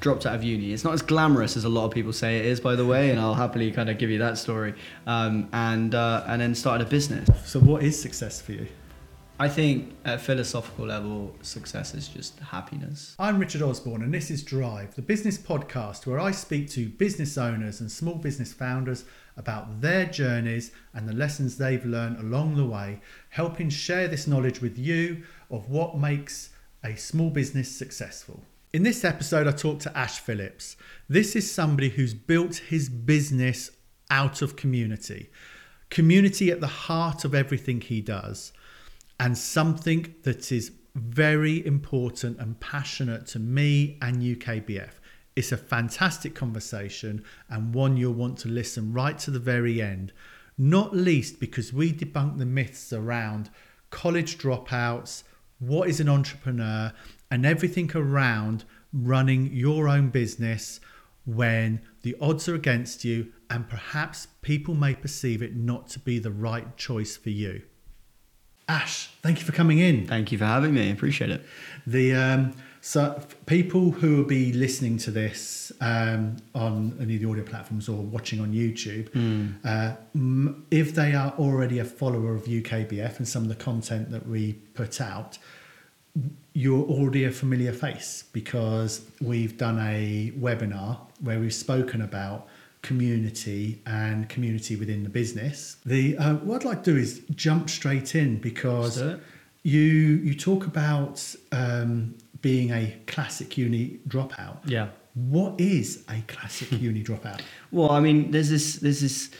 dropped out of uni. It's not as glamorous as a lot of people say it is, by the way, and I'll happily kind of give you that story. Um, and uh, and then started a business. So, what is success for you? I think at a philosophical level, success is just happiness. I'm Richard Osborne, and this is Drive, the business podcast where I speak to business owners and small business founders about their journeys and the lessons they've learned along the way, helping share this knowledge with you of what makes a small business successful. In this episode, I talked to Ash Phillips. This is somebody who's built his business out of community, community at the heart of everything he does and something that is very important and passionate to me and UKBF. It's a fantastic conversation and one you'll want to listen right to the very end, not least because we debunk the myths around college dropouts, what is an entrepreneur, and everything around running your own business when the odds are against you and perhaps people may perceive it not to be the right choice for you. Ash, thank you for coming in. Thank you for having me. I appreciate it. The um, so people who will be listening to this um, on any of the audio platforms or watching on YouTube, mm. uh, if they are already a follower of UKBF and some of the content that we put out, you're already a familiar face because we've done a webinar where we've spoken about community and community within the business. The uh, what I'd like to do is jump straight in because you you talk about um, being a classic uni dropout. Yeah. What is a classic uni dropout? Well, I mean, there's this there's this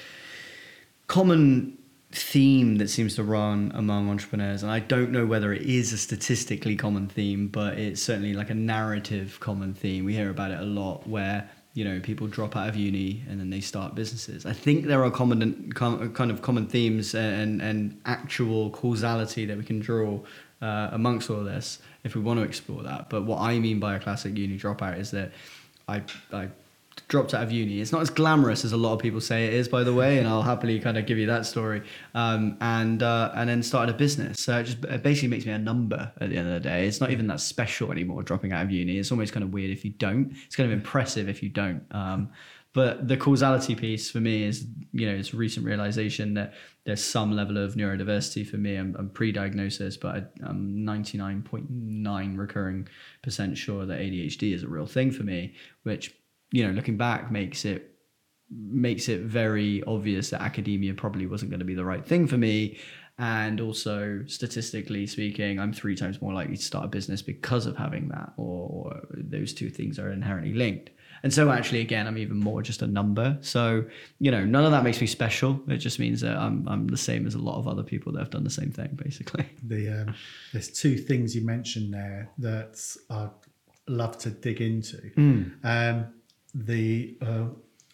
common theme that seems to run among entrepreneurs and i don't know whether it is a statistically common theme but it's certainly like a narrative common theme. We hear about it a lot where you know people drop out of uni and then they start businesses. I think there are common kind of common themes and and actual causality that we can draw uh, amongst all this if we want to explore that. But what i mean by a classic uni dropout is that i i dropped out of uni. It's not as glamorous as a lot of people say it is, by the way, and I'll happily kind of give you that story. Um, and uh, and then started a business. So it just it basically makes me a number at the end of the day. It's not even that special anymore. Dropping out of uni, it's almost kind of weird if you don't. It's kind of impressive if you don't. Um, but the causality piece for me is, you know, it's recent realization that there's some level of neurodiversity for me. I'm, I'm pre-diagnosis, but I'm 99.9 recurring percent sure that ADHD is a real thing for me, which you know, looking back makes it makes it very obvious that academia probably wasn't going to be the right thing for me. And also, statistically speaking, I'm three times more likely to start a business because of having that, or, or those two things are inherently linked. And so, actually, again, I'm even more just a number. So, you know, none of that makes me special. It just means that I'm I'm the same as a lot of other people that have done the same thing, basically. The um, there's two things you mentioned there that I'd love to dig into. Mm. Um, the uh,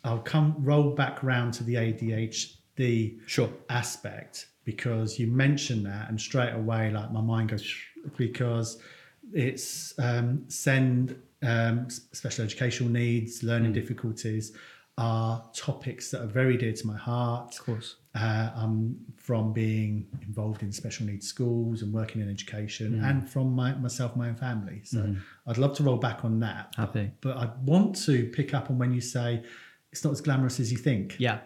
I'll come roll back round to the ADHD sure. aspect because you mentioned that and straight away like my mind goes because it's um, SEND um, special educational needs, learning mm. difficulties are topics that are very dear to my heart. Of course. Uh, I'm from being involved in special needs schools and working in education mm. and from my, myself, my own family. So mm. I'd love to roll back on that. Happy. But I want to pick up on when you say it's not as glamorous as you think. Yeah.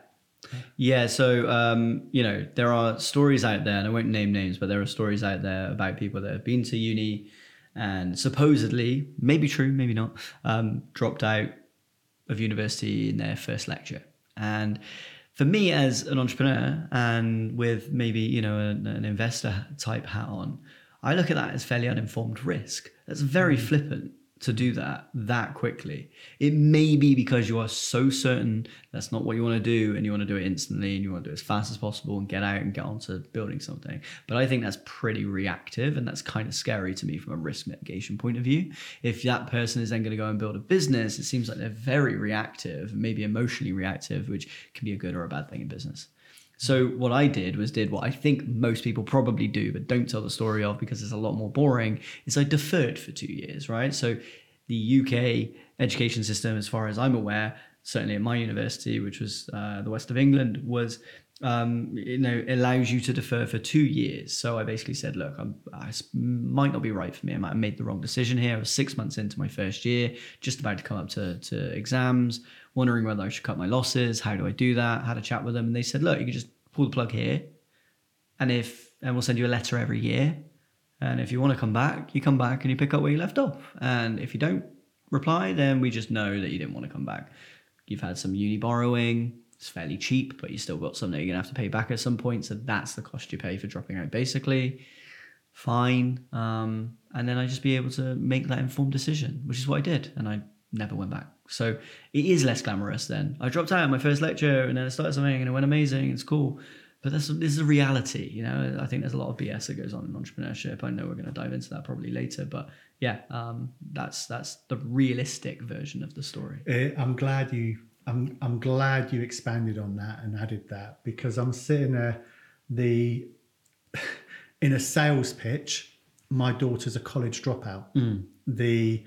Yeah, so um, you know there are stories out there, and I won't name names, but there are stories out there about people that have been to uni and supposedly, maybe true, maybe not, um, dropped out of university in their first lecture. And for me as an entrepreneur and with maybe you know an, an investor type hat on, I look at that as fairly uninformed risk. That's very mm. flippant to do that that quickly. It may be because you are so certain that's not what you want to do and you want to do it instantly and you want to do it as fast as possible and get out and get onto building something. But I think that's pretty reactive and that's kind of scary to me from a risk mitigation point of view. If that person is then going to go and build a business, it seems like they're very reactive, maybe emotionally reactive, which can be a good or a bad thing in business. So what I did was did what I think most people probably do, but don't tell the story of because it's a lot more boring. Is I deferred for two years, right? So the UK education system, as far as I'm aware, certainly at my university, which was uh, the west of England, was um, you know, allows you to defer for two years. So I basically said, look, I'm, I might not be right for me. I might have made the wrong decision here. I was six months into my first year, just about to come up to, to exams, wondering whether I should cut my losses. How do I do that? Had a chat with them, and they said, look, you can just pull the plug here, and if and we'll send you a letter every year. And if you want to come back, you come back and you pick up where you left off. And if you don't reply, then we just know that you didn't want to come back. You've had some uni borrowing. It's fairly cheap, but you still got something you're gonna have to pay back at some point. So that's the cost you pay for dropping out, basically. Fine. Um, and then I just be able to make that informed decision, which is what I did. And I never went back. So it is less glamorous then. I dropped out of my first lecture and then I started something and it went amazing. It's cool. But this, this is a reality, you know. I think there's a lot of BS that goes on in entrepreneurship. I know we're going to dive into that probably later, but yeah, um, that's that's the realistic version of the story. Eh, I'm glad you. I'm I'm glad you expanded on that and added that because I'm sitting there, the in a sales pitch. My daughter's a college dropout. The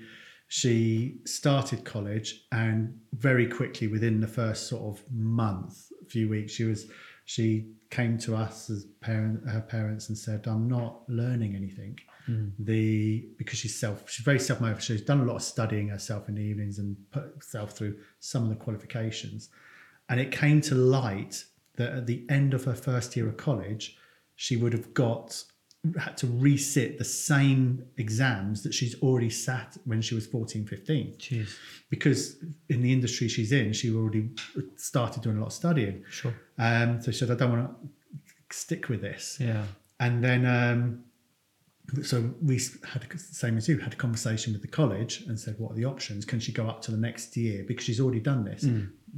she started college and very quickly within the first sort of month, a few weeks, she was she came to us as parent her parents and said, "I'm not learning anything." Hmm. The because she's self she's very self motivated. She's done a lot of studying herself in the evenings and put herself through some of the qualifications, and it came to light that at the end of her first year of college, she would have got had to resit the same exams that she's already sat when she was 14 15 Jeez. because in the industry she's in she already started doing a lot of studying. Sure. um, so she said i don't want to stick with this. Yeah. and then um, so we had a, same as you had a conversation with the college and said what are the options? Can she go up to the next year? Because she's already done this.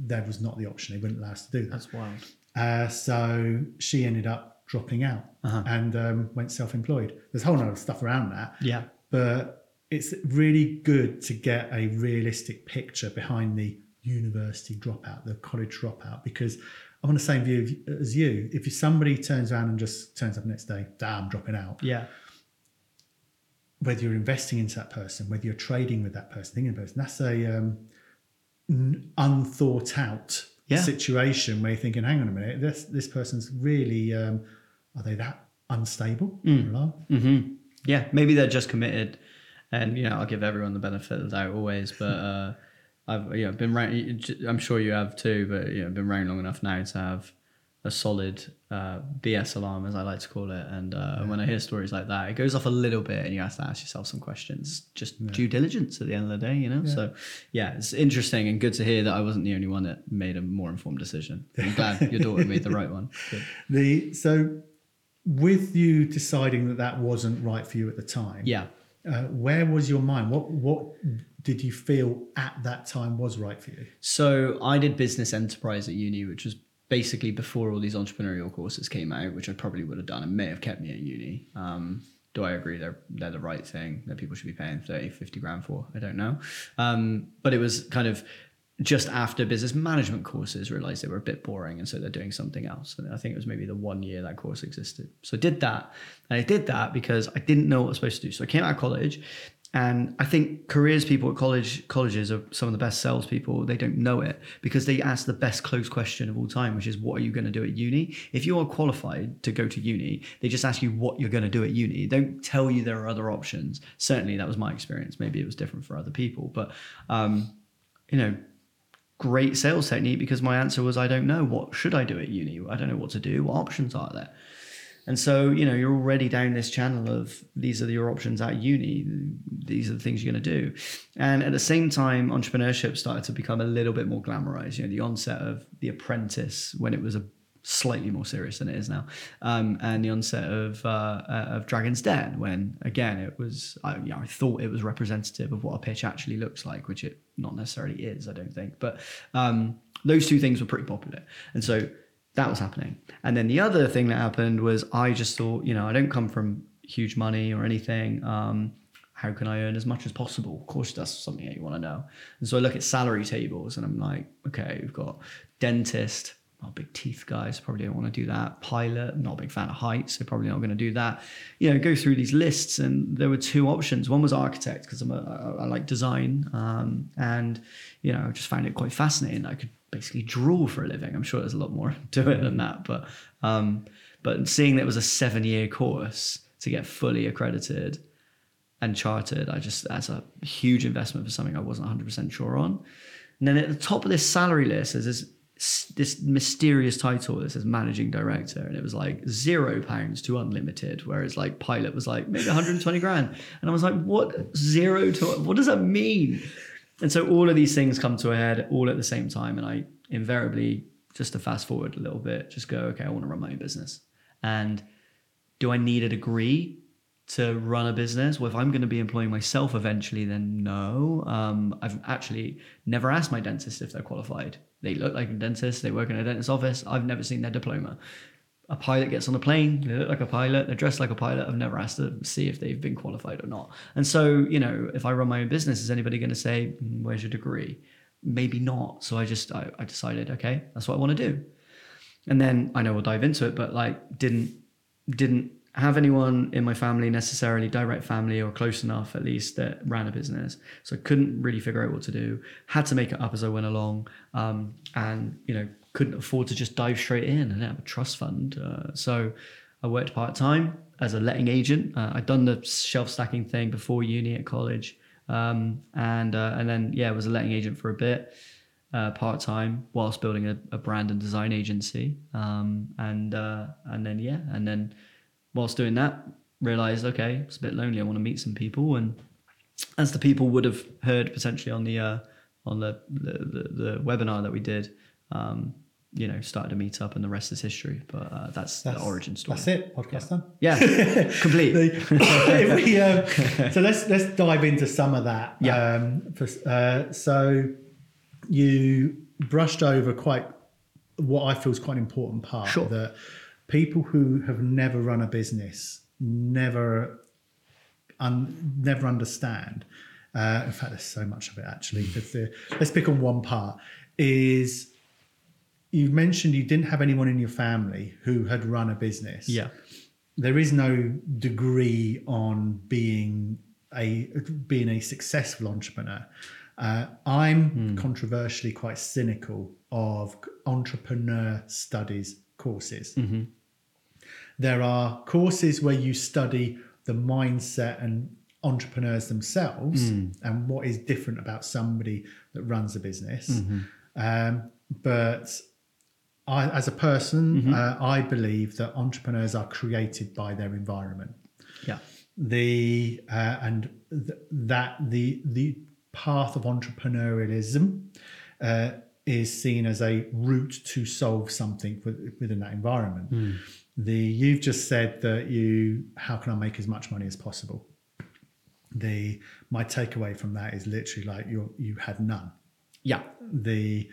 That was not the option. They wouldn't allow us to do that. That's wild. uh, so she ended up dropping out and um, went self-employed. There's a whole lot of stuff around that, Yeah. but it's really good to get a realistic picture behind the university dropout, the college dropout, because I'm on the same view as you. If somebody turns around and just turns up next day, damn, dropping out. Yeah. Whether you're investing into that person, whether you're trading with that person, thinking about person, that's a um, unthought out Yeah. situation where you're thinking, hang on a minute, this this person's really um, are they that unstable? Mm. Reliable? hmm Yeah, maybe they're just committed, and you know I'll give everyone the benefit of the doubt always. But uh, I've you know been around. I'm sure you have too, but you know been around long enough now to have a solid uh, BS alarm, as I like to call it. And uh, when I hear stories like that, it goes off a little bit, and you have to ask yourself some questions. Just due diligence at the end of the day, you know. So yeah, it's interesting and good to hear that I wasn't the only one that made a more informed decision. I'm glad your daughter made the right one. Good. The so with you deciding that that wasn't right for you at the time, Yeah. uh, where was your mind? What what did you feel at that time was right for you? So I did business enterprise at uni, which was basically before all these entrepreneurial courses came out, which I probably would have done and may have kept me at uni. Um, do I agree they're they're the right thing that people should be paying 30, 50 grand for? I don't know. Um, but it was kind of just after business management courses realized they were a bit boring and so they're doing something else. And I think it was maybe the one year that course existed. So I did that. And I did that because I didn't know what I was supposed to do. So I came out of college and I think careers people at college colleges are some of the best salespeople. They don't know it because they ask the best closed question of all time, which is what are you going to do at uni? If you are qualified to go to uni, they just ask you what you're going to do at uni. They don't tell you there are other options. Certainly, that was my experience. Maybe it was different for other people, but um, you know, great sales technique because my answer was I don't know what should I do at uni. I don't know what to do. What options are there? And so, you know, you're already down this channel of these are your options at uni. These are the things you're going to do. And at the same time, entrepreneurship started to become a little bit more glamorized. You know, the onset of The Apprentice when it was a slightly more serious than it is now, um, and the onset of uh, uh, of Dragons' Den when again it was I, you know, I thought it was representative of what a pitch actually looks like, which it not necessarily is, I don't think. But um, those two things were pretty popular, and so that was happening. And then the other thing that happened was I just thought, you know, I don't come from huge money or anything. Um, how can I earn as much as possible? Of course, that's something that you want to know. And so I look at salary tables and I'm like, okay, we've got dentist, not a big teeth guy, so probably don't want to do that. Pilot, not a big fan of heights, so probably not going to do that. You know, go through these lists, and there were two options. One was architect because I'm like design, um, and you know, I just found it quite fascinating. I could basically draw for a living. I'm sure there's a lot more to it than that, but um, but seeing that it was a seven year course to get fully accredited and chartered, I just that's a huge investment for something I wasn't 100 percent sure on. And then at the top of this salary list is this this mysterious title that says managing director, and it was like zero pounds to unlimited, whereas like pilot was like maybe 120 grand, and I was like, what zero to what does that mean? And so all of these things come to a head all at the same time, and I invariably just to fast forward a little bit, just go, okay, I want to run my own business, and do I need a degree to run a business? Well, if I'm going to be employing myself eventually, then no. Um, I've actually never asked my dentist if they're qualified. They look like a dentist, they work in a dentist's office. I've never seen their diploma. A pilot gets on a plane, they look like a pilot, they're dressed like a pilot. I've never asked to see if they've been qualified or not. And so, you know, if I run my own business, is anybody going to say, mm, where's your degree? Maybe not. So I just, I, I decided, okay, that's what I want to do. And then I know we'll dive into it, but like didn't, didn't have anyone in my family necessarily direct family or close enough at least that ran a business. So i couldn't really figure out what to do. Had to make it up as i went along um, and you know couldn't afford to just dive straight in and have a trust fund. Uh, so i worked part-time as a letting agent. Uh, i'd done the shelf stacking thing before uni at college. Um, and uh, and then yeah was a letting agent for a bit uh, part time whilst building a, a, brand and design agency. Um, and uh, and then yeah, and then whilst doing that, realized, okay, it's a bit lonely. I want to meet some people. And as the people would have heard potentially on the, uh, on the, the, the, the, webinar that we did, um, you know, started to meet up and the rest is history. But uh, that's, that's, the origin story. That's it. Podcast yeah. done. Yeah, complete. we, um, so let's let's dive into some of that. Yeah. Um, for, uh, so you brushed over quite what I feel is quite an important part sure. that people who have never run a business never un, never understand. Uh, in fact, there's so much of it actually. The, let's pick on one part. Is you mentioned you didn't have anyone in your family who had run a business. Yeah. There is no degree on being a being a successful entrepreneur. Uh, I'm mm. controversially quite cynical of entrepreneur studies courses. Mm-hmm. There are courses where you study the mindset and entrepreneurs themselves mm. and what is different about somebody that runs a business. Mm-hmm. Um, but I, as a person, mm-hmm. uh, I believe that entrepreneurs are created by their environment. Yeah. The uh, and th- that the the path of entrepreneurialism uh, is seen as a route to solve something within that environment. Mm the you've just said that you how can I make as much money as possible. The my takeaway from that is literally like you you had none. Yeah. The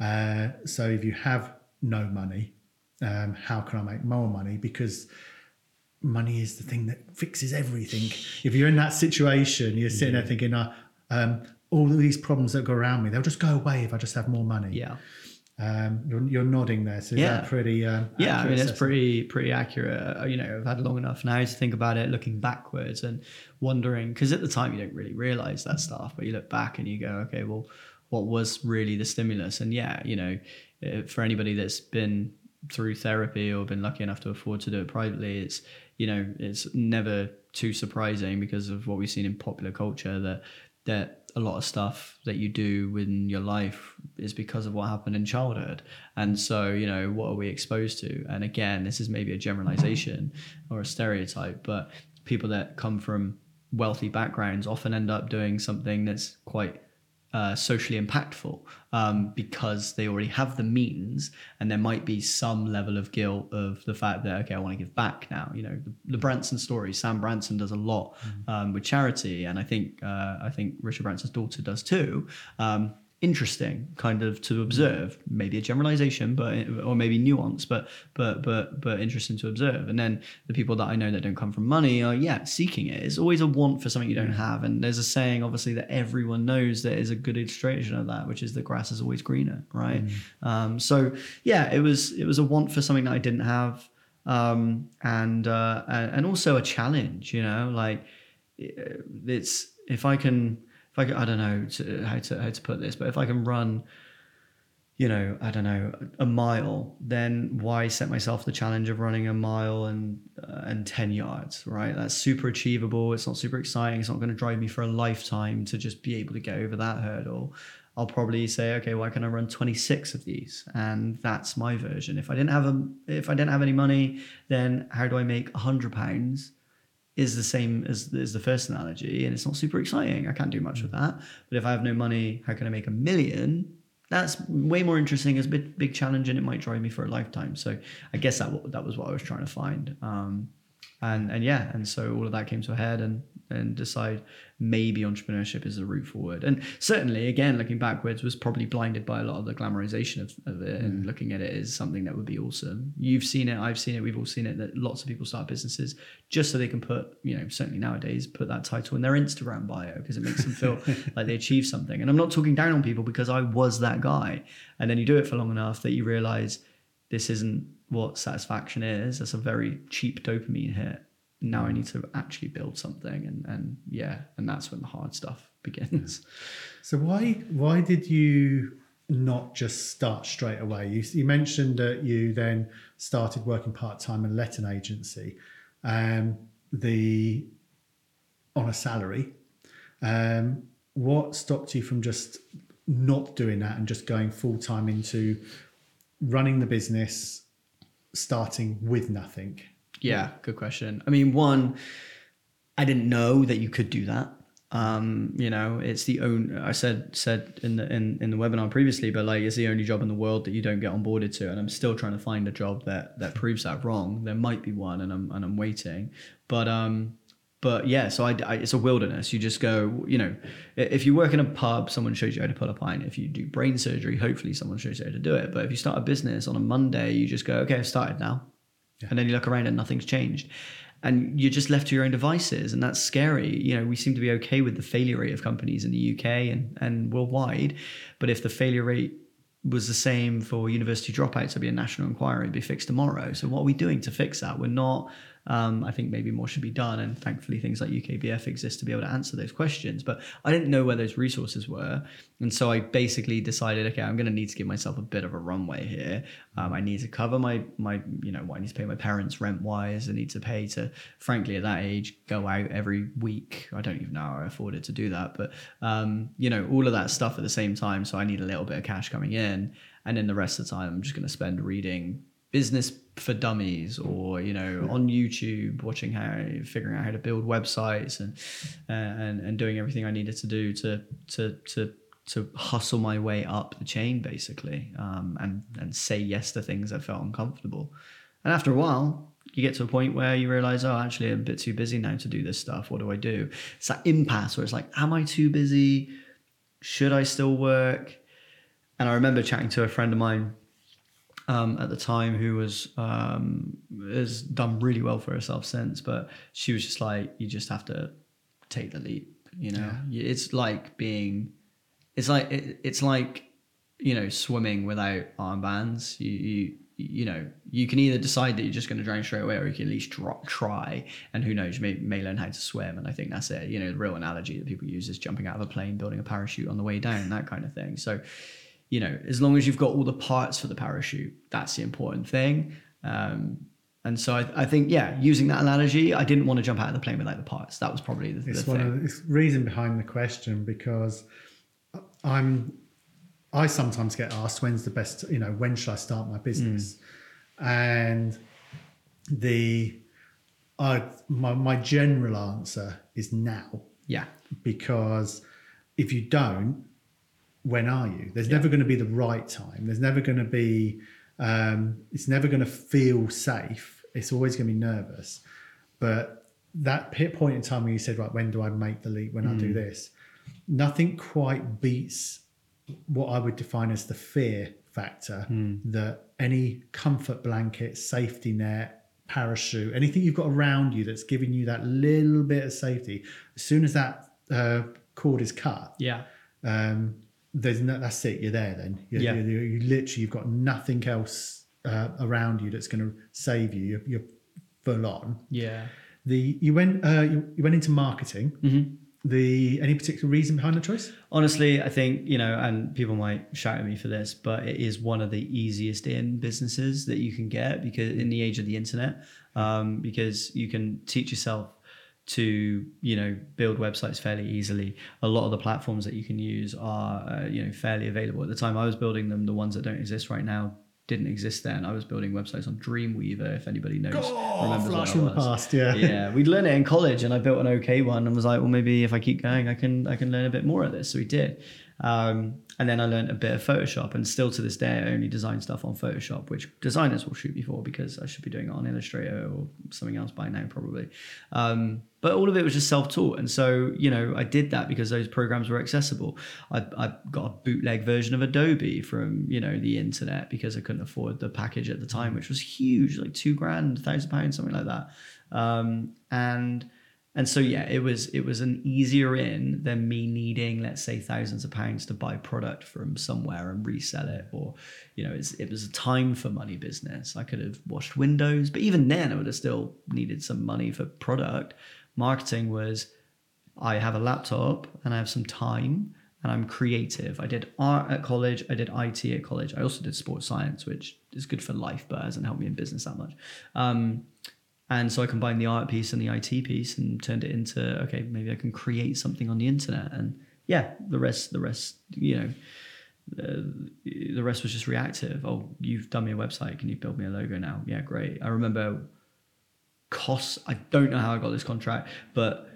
uh, so if you have no money, um, how can I make more money? Because money is the thing that fixes everything. If you're in that situation, you're sitting there thinking, uh, um, all these problems that go around me, they'll just go away if I just have more money. Yeah. Um, you're, you're, nodding there, so is yeah. that pretty? Um, yeah, I mean it's pretty pretty accurate. Uh, you know, I've had long enough now to think about it, looking backwards and wondering because at the time you don't really realize that stuff, but you look back and you go, okay, well, what was really the stimulus? And yeah, you know, for anybody that's been through therapy or been lucky enough to afford to do it privately, it's you know, it's never too surprising because of what we've seen in popular culture that that a lot of stuff that you do within your life is because of what happened in childhood. And so, you know, what are we exposed to? And again, this is maybe a generalization or a stereotype, but people that come from wealthy backgrounds often end up doing something that's quite uh, socially impactful um, because they already have the means and there might be some level of guilt of the fact that okay i want to give back now you know the, the branson story sam branson does a lot mm. um, with charity and i think uh, i think richard branson's daughter does too um, interesting kind of to observe. Maybe a generalization but or maybe nuance but but but but interesting to observe. And then the people that i know that don't come from money are yeah seeking it. It's always a want for something you don't have. And there's a saying obviously that everyone knows that is a good illustration of that which is the grass is always greener right? Mm. um, so yeah it was it was a want for something that i didn't have. Um, and uh, and also a challenge you know? Like it's if i can if I, I don't know to, how to how to put this, but if I can run you know, I don't know, a mile, then why set myself the challenge of running a mile and uh, and 10 yards, right? That's super achievable. It's not super exciting. It's not going to drive me for a lifetime to just be able to get over that hurdle. I'll probably say, okay, why can I run 26 of these? And that's my version. If I didn't have a, if I didn't have any money, then how do I make 100 pounds? Is the same as, as the first analogy, and it's not super exciting. I can't do much with that. But if I have no money, how can I make a million? that's way more interesting as a big, big challenge and it might drive me for a lifetime so i guess that that was what i was trying to find um, and and yeah and so all of that came to a head and and decide maybe entrepreneurship is the route forward. And certainly, again, looking backwards, was probably blinded by a lot of the glamorization of, of it and mm. looking at it as something that would be awesome. You've seen it, I've seen it, we've all seen it that lots of people start businesses just so they can put, you know, certainly nowadays, put that title in their Instagram bio because it makes them feel like they achieved something. And I'm not talking down on people because I was that guy. And then you do it for long enough that you realize this isn't what satisfaction is. That's a very cheap dopamine hit now I need to actually build something. And and yeah and that's when the hard stuff begins. So why why did you not just start straight away? You, you mentioned that you then started working part-time and let an agency um, the on a salary. Um, what stopped you from just not doing that and just going full-time into running the business starting with nothing yeah, good question. I mean, one, I didn't know that you could do that. Um, you know, it's the only I said said in the in, in the webinar previously, but like it's the only job in the world that you don't get onboarded to, and I'm still trying to find a job that that proves that wrong. There might be one, and I'm and I'm waiting, but um, but yeah, so I, I, it's a wilderness. You just go, you know, if you work in a pub, someone shows you how to pull a pint. If you do brain surgery, hopefully someone shows you how to do it. But if you start a business on a Monday, you just go, okay, I've started now. Yeah. And then you look around and nothing's changed. And you're just left to your own devices. And that's scary. You know, we seem to be okay with the failure rate of companies in the UK and, and worldwide. But if the failure rate was the same for university dropouts, it'd be a national inquiry, it'd be fixed tomorrow. So what are we doing to fix that? We're not um, I think maybe more should be done, and thankfully things like UKBF exist to be able to answer those questions. But I didn't know where those resources were, and so I basically decided, okay, I'm going to need to give myself a bit of a runway here. Um, I need to cover my my you know what I need to pay my parents rent wise. I need to pay to, frankly, at that age, go out every week. I don't even know how I afforded to do that, but um, you know all of that stuff at the same time. So I need a little bit of cash coming in, and then the rest of the time I'm just going to spend reading business for dummies or you know on youtube watching how figuring out how to build websites and uh, and and doing everything i needed to do to to to to hustle my way up the chain basically um, and and say yes to things that felt uncomfortable. And after a while you get to a point where you realize oh actually i'm a bit too busy now to do this stuff. What do i do? It's that impasse where it's like am i too busy? Should i still work? And i remember chatting to a friend of mine um, at the time who was um, has done really well for herself since, but she was just like, you just have to take the leap. You know, yeah. it's like being, it's like it, it's like you know swimming without armbands. You you you know you can either decide that you're just going to drown straight away, or you can at least try. And who knows, you may, may learn how to swim. And I think that's it. You know, the real analogy that people use is jumping out of a plane, building a parachute on the way down, that kind of thing. So you know, as long as you've got all the parts for the parachute, that's the important thing. Um, and so I, I, think, yeah, using that analogy, I didn't want to jump out of the plane without the parts. That was probably the, it's the one thing. Of the, it's reason behind the question because I'm, I sometimes get asked when's the best, you know, when should I start my business? Mm. And the, I, my, my general answer is now. Yeah. Because if you don't, when are you? There's yeah. never going to be the right time. There's never going to be, um, it's never going to feel safe. It's always going to be nervous. But that pit point in time when you said, right, when do I make the leap? When mm. I do mm. this? Nothing quite beats what I would define as the fear factor mm. that any comfort blanket, safety net, parachute, anything you've got around you that's giving you that little bit of safety, as soon as that uh, cord is cut, yeah, um, there's no that's it you're there then you're, yeah. You're, you literally you've got nothing else uh, around you that's going to save you you're, you're, full on yeah the you went uh, you, you went into marketing mm-hmm. the any particular reason behind the choice? Honestly, I think, you know, and people might shout at me for this, but it is one of the easiest in businesses that you can get because in the age of the internet, um, because you can teach yourself to you know build websites fairly easily. A lot of the platforms that you can use are uh, you know fairly available. At the time i was building them the ones that don't exist right now didn't exist then. I was building websites on dreamweaver if anybody knows Oh, remembers flash that the past, yeah. yeah we'd learn it in college and i built an okay one and was like well maybe if i keep going i can i can learn a bit more of this. So we did um, and then I learned a bit of Photoshop, and still to this day, I only design stuff on Photoshop, which designers will shoot me for because I should be doing it on Illustrator or something else by now, probably. Um, but all of it was just self-taught, and so you know, I did that because those programs were accessible. I, I got a bootleg version of Adobe from you know the internet because I couldn't afford the package at the time, which was huge, like two grand, thousand pounds, something like that. Um, and and so yeah, it was it was an easier in than me needing, let's say, thousands of pounds to buy product from somewhere and resell it, or you know, it was a time for money business. I could have washed windows, but even then, I would have still needed some money for product. Marketing was, I have a laptop and I have some time and I'm creative. I did art at college. I did IT at college. I also did sports science, which is good for life, but hasn't helped me in business that much. Um, and so I combined the art piece and the IT piece and turned it into okay, maybe I can create something on the internet. And yeah, the rest, the rest, you know, the, the rest was just reactive. Oh, you've done me a website. Can you build me a logo now? Yeah, great. I remember Costa. I don't know how I got this contract, but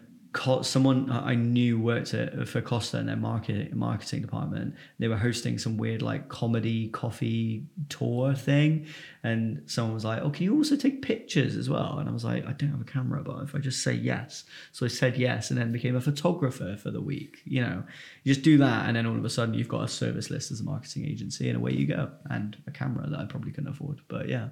someone I knew worked at for Costa in their market marketing department. They were hosting some weird like comedy coffee tour thing, and someone was like, "Oh, can you also take pictures as well?" And I was like, "I don't have a camera, but if I just say yes," so I said yes, and then became a photographer for the week. You know, you just do that, and then all of a sudden you've got a service list as a marketing agency, and away you go, and a camera that I probably couldn't afford. But yeah,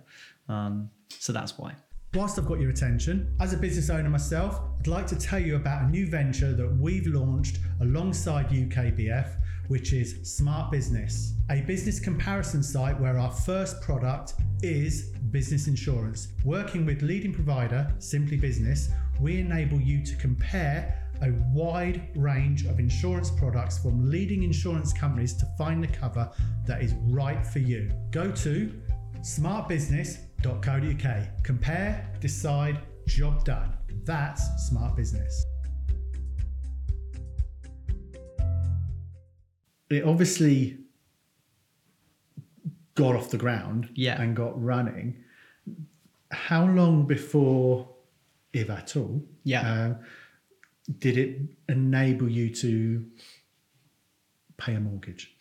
um, so that's why. Whilst I've got your attention, as a business owner myself, I'd like to tell you about a new venture that we've launched alongside UKBF, which is Smart Business, a business comparison site where our first product is business insurance. Working with leading provider Simply Business, we enable you to compare a wide range of insurance products from leading insurance companies to find the cover that is right for you. Go to smartbusiness.co.uk. Compare, decide, job done. That's smart business. It obviously got off the ground Yeah. and got running. How long before, if at all, Yeah. uh, did it enable you to pay a mortgage?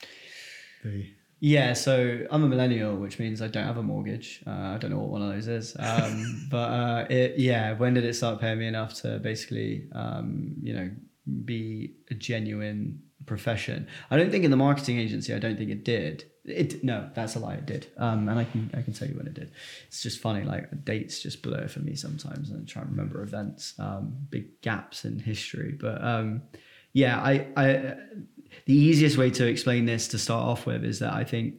The Yeah, so I'm a millennial, which means I don't have a mortgage. Uh, I don't know what one of those is. Um, but uh, it, yeah, when did it start paying me enough to basically, um, you know, be a genuine profession? I don't think in the marketing agency, I don't think it did. It no, that's a lie. It did, um, and I can I can tell you when it did. It's just funny, like dates just blur for me sometimes, and I try and remember events, um, big gaps in history. But um, yeah, I I the easiest way to explain this to start off with is that I think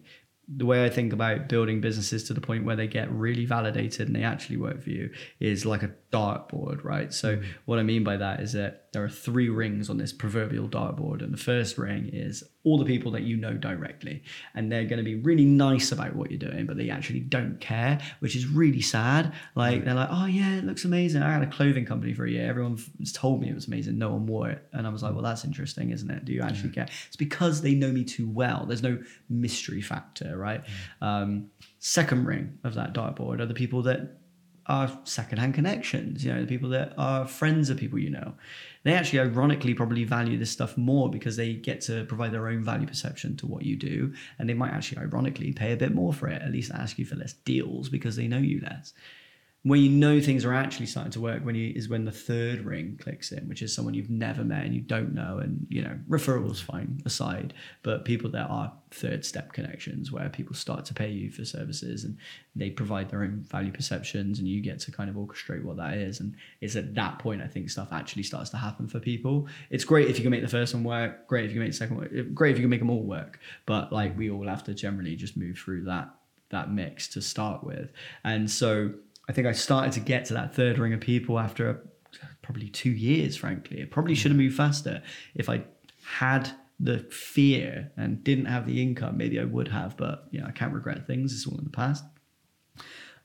the way I think about building businesses to the point where they get really validated and they actually work for you is like a dartboard, right? So mm-hmm. what I mean by that is that there are three rings on this proverbial dartboard, and the first ring is all the people that you know directly, and they're going to be really nice about what you're doing, but they actually don't care, which is really sad. Like mm. they're like, oh yeah, it looks amazing. I had a clothing company for a year. Everyone told me it was amazing. No one wore it, and I was like, mm. well, that's interesting, isn't it? Do you actually mm. care? It's because they know me too well. There's no mystery factor, right? Um, second ring of that dartboard are the people that are secondhand connections, you know, the people that are friends of people you know. They actually ironically probably value this stuff more because they get to provide their own value perception to what you do. And they might actually ironically pay a bit more for it, at least ask you for less deals because they know you less. Where you know things are actually starting to work when you is when the third ring clicks in, which is someone you've never met and you don't know, and you know referrals fine aside, but people that are third step connections where people start to pay you for services and they provide their own value perceptions and you get to kind of orchestrate what that is, and it's at that point I think stuff actually starts to happen for people. It's great if you can make the first one work, great if you can make the second work, great if you can make them all work, but like we all have to generally just move through that that mix to start with, and so. I think I started to get to that third ring of people after probably two years, frankly. It probably should have moved faster. If I had the fear and didn't have the income, maybe I would have, but you know, I can't regret things. It's all in the past.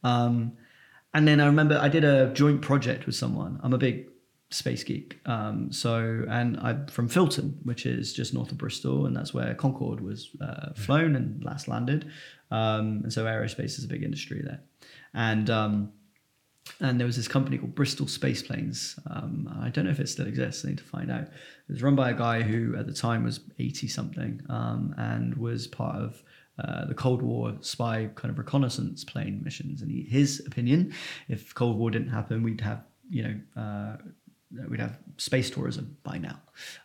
Um, and then I remember I did a joint project with someone. I'm a big space geek. Um, so, and I'm from Filton, which is just north of Bristol, and that's where Concorde was uh, flown and last landed. Um, and so, aerospace is a big industry there. And um, and there was this company called Bristol Space Planes. Um, I don't know if it still exists. I need to find out. It was run by a guy who, at the time, was eighty something um, and was part of uh, the Cold War spy kind of reconnaissance plane missions. And he, his opinion, if Cold War didn't happen, we'd have you know. Uh, we'd have space tourism by now.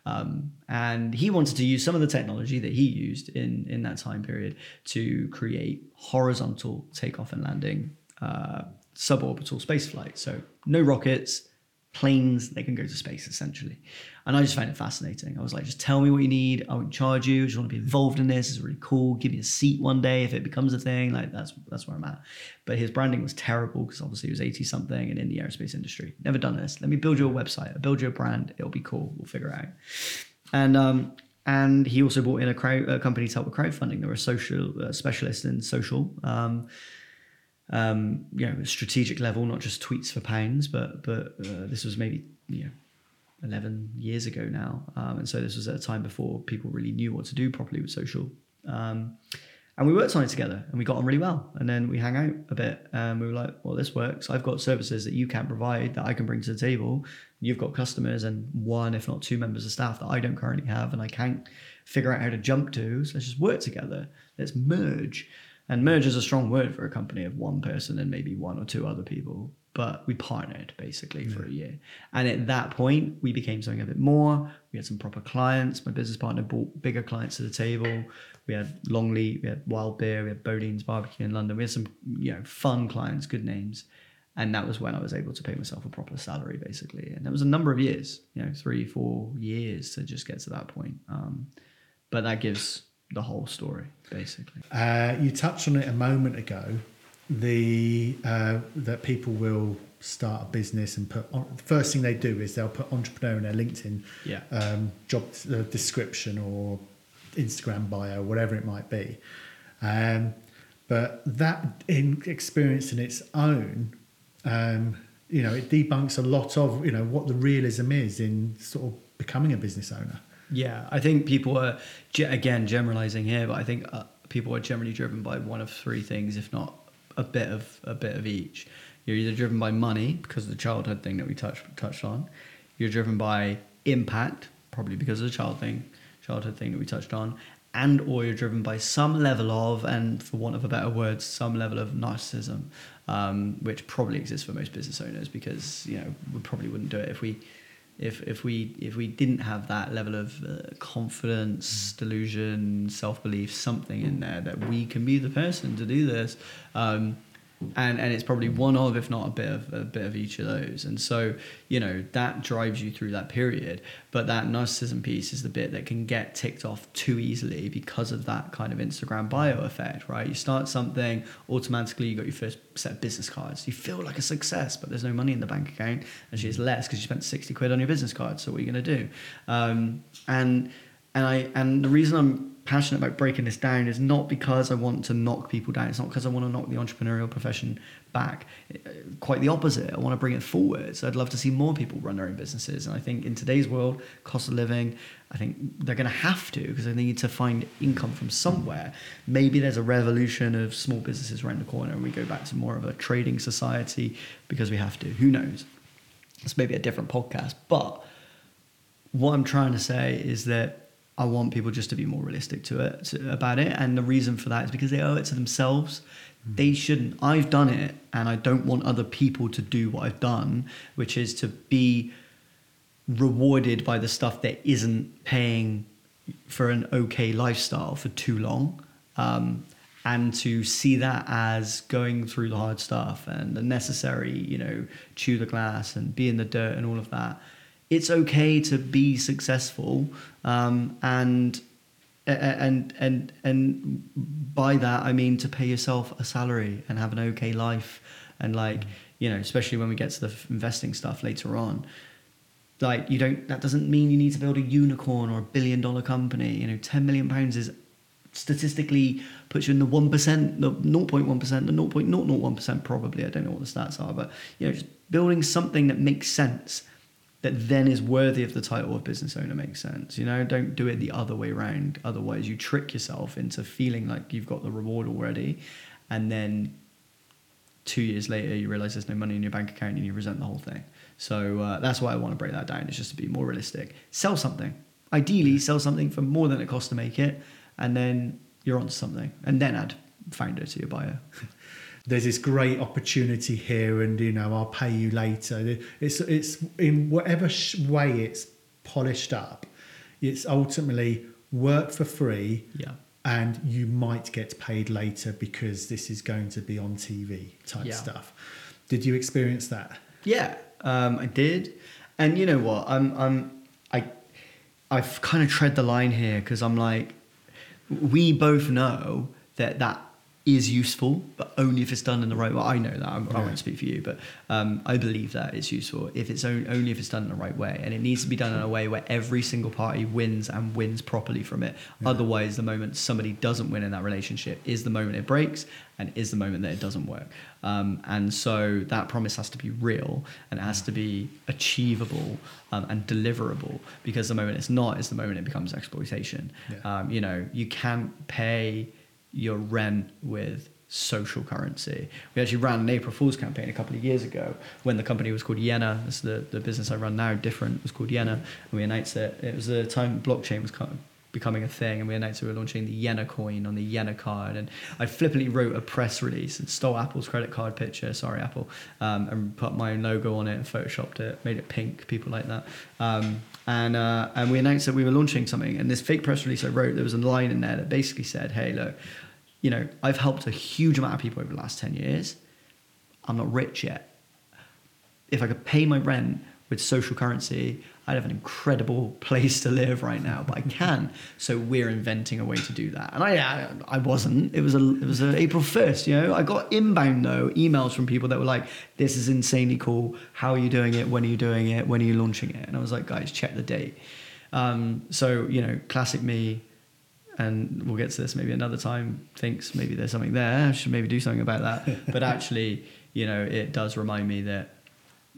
Um, and he wanted to use some of the technology that he used in, in that time period to create horizontal takeoff and landing uh, suborbital space flight. So no rockets, planes, they can go to space essentially. And I just found it fascinating. I was like, just tell me what you need. I won't charge you. I just want to be involved in this. It's really cool. Give me a seat one day if it becomes a thing. Like that's that's where I'm at. But his branding was terrible because obviously he was 80 something and in the aerospace industry. Never done this. Let me build you a website. I'll build you a brand. It'll be cool. We'll figure it out. And um, and he also brought in a, crowd, a company to help with crowdfunding. They were a social uh, specialist in social. Um, um, you know, strategic level, not just tweets for pounds, but but uh, this was maybe you know 11 years ago now. Um, and so this was at a time before people really knew what to do properly with social. Um, and we worked on it together and we got on really well. And then we hang out a bit and we were like, well, this works. I've got services that you can't provide that I can bring to the table. You've got customers and one, if not two members of staff that I don't currently have and I can't figure out how to jump to. So let's just work together. Let's merge. And merge is a strong word for a company of one person and maybe one or two other people. But we partnered basically yeah. for a year. And at that point, we became something a bit more. We had some proper clients. My business partner brought bigger clients to the table. We had Longley, we had Wild Beer, we had Bodean's Barbecue in London. We had some, you know, fun clients, good names. And that was when I was able to pay myself a proper salary, basically. And that was a number of years, you know, three, four years to just get to that point. Um, but that gives the whole story, basically. Uh, you touched on it a moment ago. The uh, that people will start a business and put on, the first thing they do is they'll put entrepreneur in their LinkedIn yeah. um, job uh, description or Instagram bio, whatever it might be. Um, but that in experience in its own, um, you know, it debunks a lot of you know what the realism is in sort of becoming a business owner. Yeah, I think people are again generalizing here, but I think uh, people are generally driven by one of three things, if not a bit of a bit of each. You're either driven by money because of the childhood thing that we touched touched on. You're driven by impact, probably because of the child thing, childhood thing that we touched on, and or you're driven by some level of, and for want of a better word, some level of narcissism, um, which probably exists for most business owners because you know we probably wouldn't do it if we if if we if we didn't have that level of uh, confidence, delusion, self belief, something in there that we can be the person to do this, um, and and it's probably one of if not a bit of a bit of each of those. And so you know that drives you through that period. But that narcissism piece is the bit that can get ticked off too easily because of that kind of instagram bio effect right? You start something automatically you got your first set of business cards. You feel like a success but there's no money in the bank account. And it's less because you spent 60 quid on your business card so what are you going to do? Um, and and i and the reason i'm passionate about breaking this down is not because I want to knock people down. It's not because I want to knock the entrepreneurial profession back. Uh, quite the opposite. I want to bring it forward. So I'd love to see more people run their own businesses. And I think in today's world, cost of living, I think they're going to have to because they need to find income from somewhere. Maybe there's a revolution of small businesses around the corner and we go back to more of a trading society because we have to. Who knows? It's maybe a different podcast. But what I'm trying to say is that I want people just to be more realistic to it to, about it, and the reason for that is because they owe it to themselves. Mm. They shouldn't. I've done it, and I don't want other people to do what I've done, which is to be rewarded by the stuff that isn't paying for an okay lifestyle for too long. Um, and to see that as going through the hard stuff and the necessary, you know, chew the glass and be in the dirt and all of that it's okay to be successful um, and and and and by that I mean to pay yourself a salary and have an okay life and like you know especially when we get to the investing stuff later on. Like you don't that doesn't mean you need to build a unicorn or a billion dollar company. You know 10 million pounds is statistically puts you in the 1% the 0.1% the 0.001% probably. I don't know what the stats are but you know just building something that makes sense that then is worthy of the title of business owner makes sense you know don't do it the other way around otherwise you trick yourself into feeling like you've got the reward already and then two years later you realize there's no money in your bank account and you resent the whole thing so uh, that's why I want to break that down. It's just to be more realistic. Sell something. Ideally, sell something for more than it costs to make it, and then you're onto something. And then add founder to your bio. There's this great opportunity here, and you know I'll pay you later. It's it's in whatever way it's polished up. It's ultimately work for free. Yeah. And you might get paid later because this is going to be on TV type yeah. stuff. Did you experience that? Yeah, um, I did, and you know what? I'm I'm I I've kind of tread the line here because I'm like, we both know that that is useful, but only if it's done in the right way. I know that. I, I won't speak for you, but um, I believe that it's useful if it's only, only if it's done in the right way, and it needs to be done in a way where every single party wins and wins properly from it. Yeah. Otherwise, the moment somebody doesn't win in that relationship is the moment it breaks, and is the moment that it doesn't work. Um, and so that promise has to be real and it has to be achievable um, and deliverable because the moment it's not is the moment it becomes exploitation. Yeah. Um, you know, you can't pay your rent with social currency. We actually ran an April Fool's campaign a couple of years ago when the company was called Yena. Is the, the business I run now, different, was called Yena. And we announced it. It was the time blockchain was kind of becoming a thing and we announced we were launching the Yena coin on the Yena card and I flippantly wrote a press release and stole Apple's credit card picture, sorry Apple, um, and put my own logo on it and photoshopped it, made it pink, people like that. Um, and, uh, and we announced that we were launching something and this fake press release I wrote, there was a line in there that basically said, hey look, you know, I've helped a huge amount of people over the last 10 years. I'm not rich yet. If I could pay my rent with social currency, I'd have an incredible place to live right now, but I can. So we're inventing a way to do that. And I, I, I wasn't. It was a, it was a April first. You know, I got inbound though emails from people that were like, "This is insanely cool. How are you doing it? When are you doing it? When are you launching it?" And I was like, "Guys, check the date." Um, so you know, classic me and we'll get to this maybe another time, thinks maybe there's something there, I should maybe do something about that. but actually, you know, it does remind me that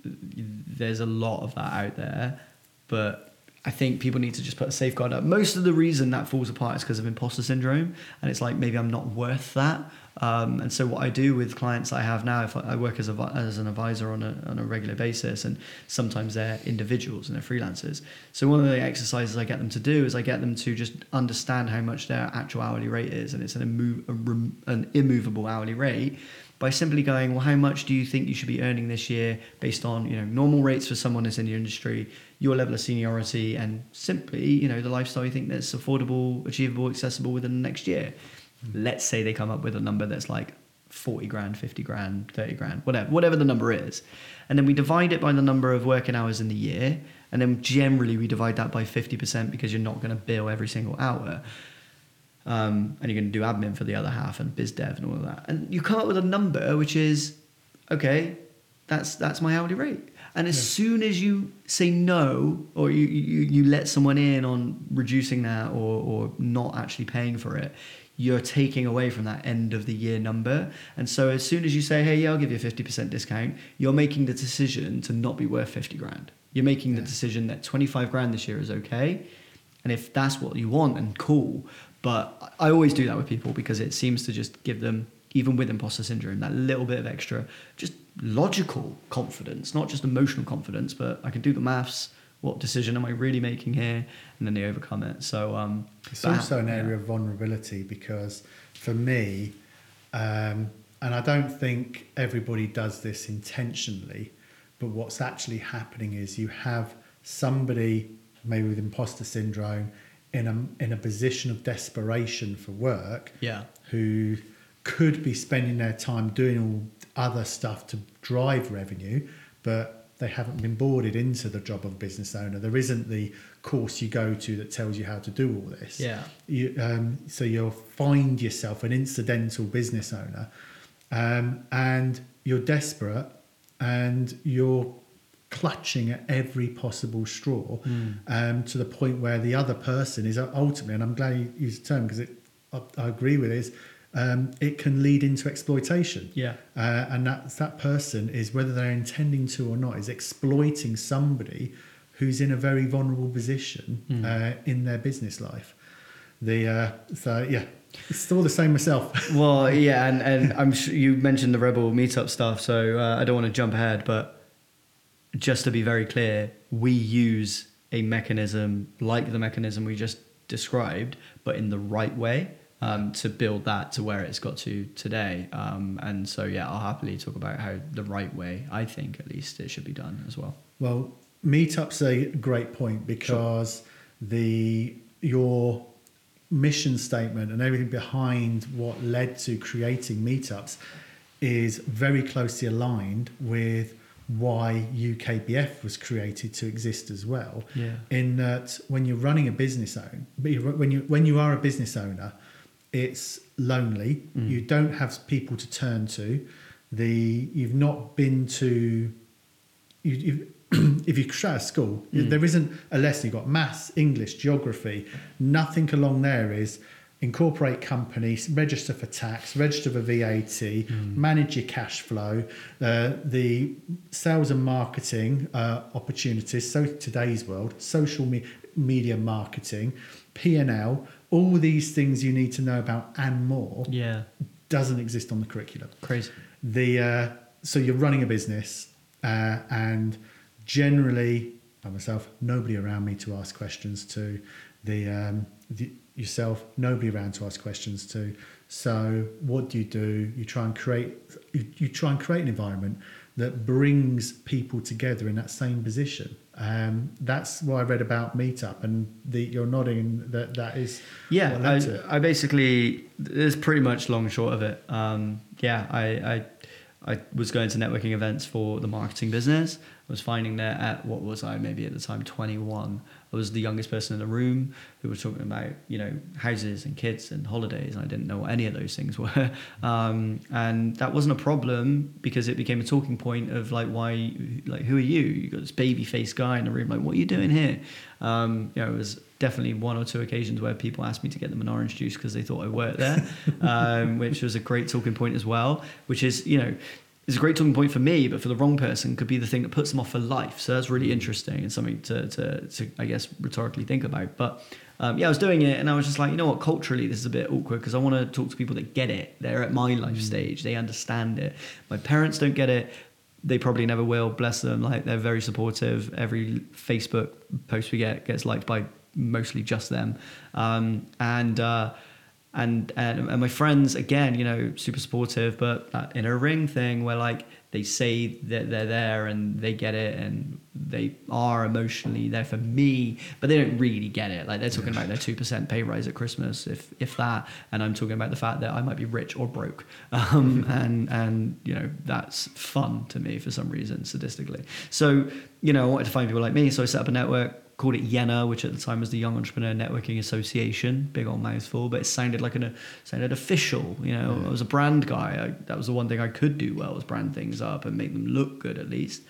there's a lot of that out there, but I think people need to just put a safeguard up. Most of the reason that falls apart is because of imposter syndrome, and it's like maybe I'm not worth that. Um, and so what I do with clients I have now, if I work as a as an advisor on a on a regular basis, and sometimes they're individuals and they're freelancers. So one of the exercises I get them to do is I get them to just understand how much their actual hourly rate is, and it's an, immo- an immovable hourly rate by simply going, well, how much do you think you should be earning this year based on you know normal rates for someone that's in your industry, your level of seniority, and simply you know the lifestyle you think that's affordable, achievable, accessible within the next year let's say they come up with a number that's like 40 grand, 50 grand, 30 grand, whatever, whatever the number is. And then we divide it by the number of working hours in the year. And then generally we divide that by 50% because you're not going to bill every single hour. Um, and you're going to do admin for the other half and biz dev and all of that. And you come up with a number which is, okay, that's, that's my hourly rate. And as yeah. soon as you say no, or you, you, you let someone in on reducing that or, or not actually paying for it, you're taking away from that end of the year number. And so as soon as you say, hey, yeah, I'll give you a 50% discount, you're making the decision to not be worth 50 grand. You're making yeah. the decision that 25 grand this year is okay. And if that's what you want, and cool. But I always do that with people because it seems to just give them, even with imposter syndrome, that little bit of extra, just logical confidence, not just emotional confidence, but I can do the maths what decision am I really making here? And then they overcome it. So um, it's also an area yeah. of vulnerability because for me, um, and I don't think everybody does this intentionally, but what's actually happening is you have somebody maybe with imposter syndrome in a in a position of desperation for work, yeah, who could be spending their time doing all other stuff to drive revenue, but they haven't been boarded into the job of business owner. There isn't the course you go to that tells you how to do all this. Yeah. You, um, so you'll find yourself an incidental business owner, um, and you're desperate, and you're clutching at every possible straw Mm. um, to the point where the other person is ultimately, and I'm glad you used the term because I, I agree with it, is um, it can lead into exploitation. Yeah. Uh, and that, that person is, whether they're intending to or not, is exploiting somebody who's in a very vulnerable position Mm. uh, in their business life. The uh, So, yeah, it's still the same myself. Well, yeah, and, and I'm sure you mentioned the Rebel meetup stuff, so uh, I don't want to jump ahead, but just to be very clear, we use a mechanism like the mechanism we just described, but in the right way um, to build that to where it's got to today. Um, and so, yeah, I'll happily talk about how the right way, I think at least, it should be done as well. Well, meetups a great point because the your mission statement and everything behind what led to creating meetups is very closely aligned with why UKBF was created to exist as well. Yeah. In that, when you're running a business own, when you when you are a business owner, it's lonely. You don't have people to turn to. The you've not been to you, if you try a school, there isn't a lesson. You've got maths, English, geography. Nothing along there is incorporate companies, register for tax, register for VAT, manage your cash flow, uh, the sales and marketing uh, opportunities. So today's world, social me- media marketing, P and L, all these things you need to know about and more Yeah, doesn't exist on the curriculum. Crazy. the uh, so you're running a business uh, and generally by myself nobody around me to ask questions to. The, um, the yourself nobody around to ask questions to. So what do you do? You try and create you, you try and create an environment that brings people together in that same position um, that's what I read about Meetup, and the, you're nodding that that is Yeah, what led to it. I, I basically it's pretty much long short of it. Um, yeah, I, I I was going to networking events for the marketing business. I was finding that at what was I maybe at the time twenty one. I was the youngest person in the room who was talking about you know houses and kids and holidays. And I didn't know what any of those things were, um, and that wasn't a problem because it became a talking point of like why like who are you? You got this baby faced guy in the room like what are you doing here? Um, you know it was definitely one or two occasions where people asked me to get them an orange juice because they thought I worked there, um, which was a great talking point as well. Which is, you know, is a great talking point for me, but for the wrong person could be the thing that puts them off for life. So that's really interesting and something to, to, to I guess, rhetorically think about. But um, yeah, I was doing it and I was just like, you know what, culturally, this is a bit awkward because I want to talk to people that get it. They're at my life stage, they understand it. My parents don't get it they probably never will. Bless them. Like they're very supportive. Every Facebook post we get gets liked by mostly just them. Um, and, uh, and and and my friends again, you know, super supportive. But that inner ring thing where like they say that they're there and they get it and they are emotionally there for me, but they don't really get it. Like they're talking about their two percent pay rise at Christmas, if if that, and I'm talking about the fact that I might be rich or broke, um, and and you know that's fun to me for some reason, sadistically. So you know, I wanted to find people like me, so I set up a network. Called it Yena, which at the time was the Young Entrepreneur Networking Association. Big old mouthful, but it sounded like an sounded official. You know, I was a brand guy. I, that was the one thing I could do well was brand things up and make them look good at least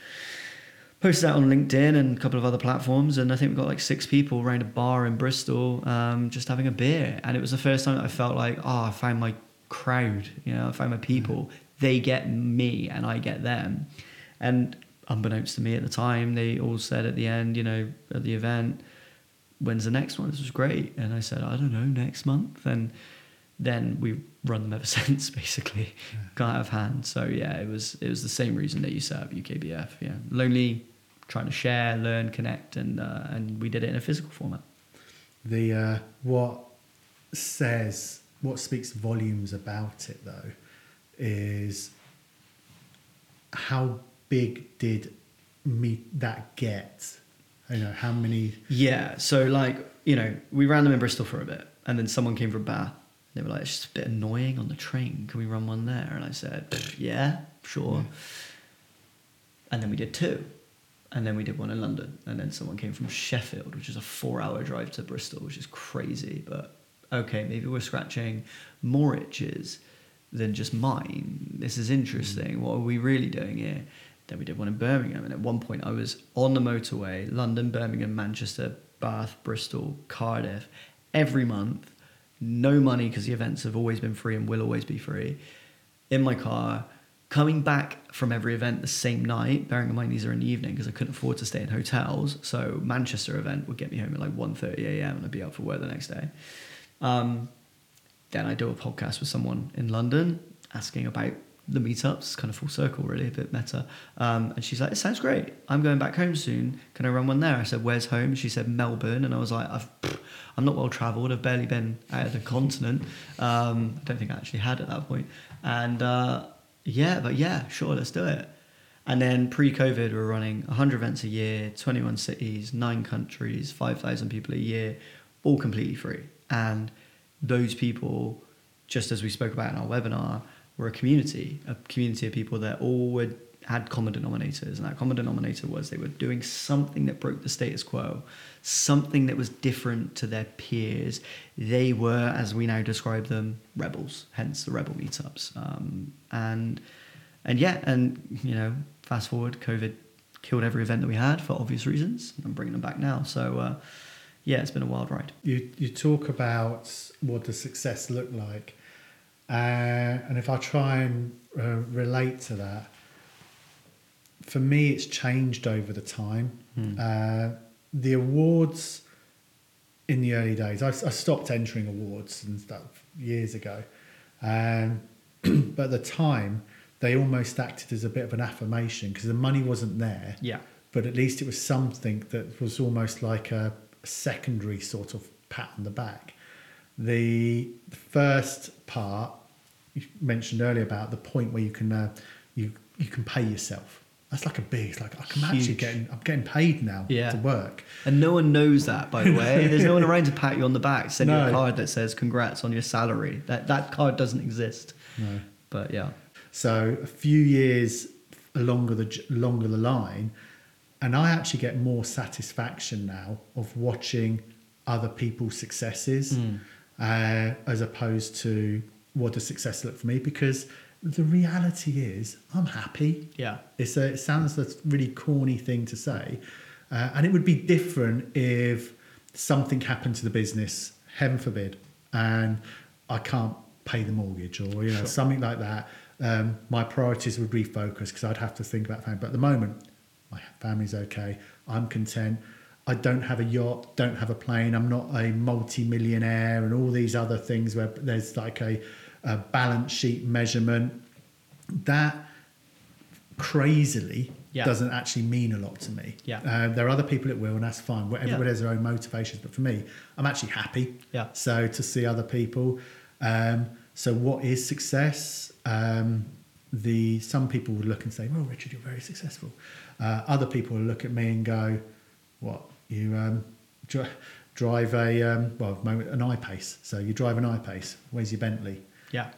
posted that on LinkedIn and a couple of other platforms, and I think we got like six people around a bar in Bristol, um, just having a beer, and it was the first time that I felt like, oh, I found my crowd, you know, I found my people. They get me, and I get them, and unbeknownst to me at the time, they all said at the end, you know, at the event, when's the next one? This was great, and I said, I don't know, next month, and then we run them ever since, basically, got out of hand. So yeah, it was it was the same reason that you set up UKBF. Yeah, lonely, trying to share, learn, connect, and uh, and we did it in a physical format. The uh, what says what speaks volumes about it though is how big did meet that get? You know how many? Yeah, so like you know, we ran them in Bristol for a bit, and then someone came from Bath. They were like, "It's just a bit annoying on the train. Can we run one there?" And I said, "Yeah, sure." And then we did two, and then we did one in London, and then someone came from Sheffield, which is a four-hour drive to Bristol, which is crazy. But okay, maybe we're scratching more itches than just mine. This is interesting. Mm. What are we really doing here? Then we did one in Birmingham. And at one point, I was on the motorway, London, Birmingham, Manchester, Bath, Bristol, Cardiff, every month. No money because the events have always been free and will always be free. In my car, coming back from every event the same night. Bearing in mind these are in the evening because I couldn't afford to stay in hotels. So Manchester event would get me home at like 1.30 a.m. and I'd be out for work the next day. Um, then I do a podcast with someone in London asking about the meetups, kind of full circle, really, a bit meta. Um, and she's like, "It sounds great. I'm going back home soon. Can I run one there?" I said, "Where's home?" She said, "Melbourne." And I was like, I've, "I'm not well travelled. I've barely been out of the continent. Um, I don't think I actually had at that point." And uh, yeah, but yeah, sure, let's do it. And then pre-COVID, we're running 100 events a year, 21 cities, nine countries, 5,000 people a year, all completely free. And those people, just as we spoke about in our webinar, were a community, a community of people that all had common denominators. And that common denominator was they were doing something that broke the status quo, something that was different to their peers. They were, as we now describe them, rebels, hence the rebel meetups. Um, and and yeah, and you know, fast forward, COVID killed every event that we had for obvious reasons. I'm bringing them back now. So uh, yeah, it's been a wild ride. You you talk about what does success look like, uh, and if I try and uh, relate to that, for me, it's changed over the time. Uh, the awards in the early days, I, I stopped entering awards and stuff years ago, um, but at the time, they almost acted as a bit of an affirmation because the money wasn't there. Yeah. But at least it was something that was almost like a secondary sort of pat on the back. The first part you mentioned earlier about the point where you can uh, you you can pay yourself. That's like a big. It's like I'm actually getting I'm getting paid now Yeah. to work. And no one knows that, by the way. There's no one around to pat you on the back, send you a card that says "Congrats on your salary." That that card doesn't exist. No. But yeah, So a few years longer the longer the line, and I actually get more satisfaction now of watching other people's successes uh, as opposed to what does success look for me because the reality is I'm happy. yeah, It's a, it sounds like a really corny thing to say, uh, and it would be different if something happened to the business, heaven forbid, and I can't pay the mortgage or you know Sure. something like that. Um, my priorities would refocus because I'd have to think about family. But at the moment, my family's okay. I'm content. I don't have a yacht, don't have a plane. I'm not a multi-millionaire and all these other things where there's like a, a balance sheet measurement. That crazily Yeah. doesn't actually mean a lot to me. Yeah. Uh, there are other people that will, and that's fine. Everybody Yeah. has their own motivations, but for me, I'm actually happy. Yeah. So to see other people. Um, so what is success? Um, the some people would look and say, "Well, Richard, you're very successful." Uh, other people will look at me and go, "What you um, dri- drive a um, well, at the moment, an I-Pace? So you drive an I-Pace? Where's your Bentley?" Yeah,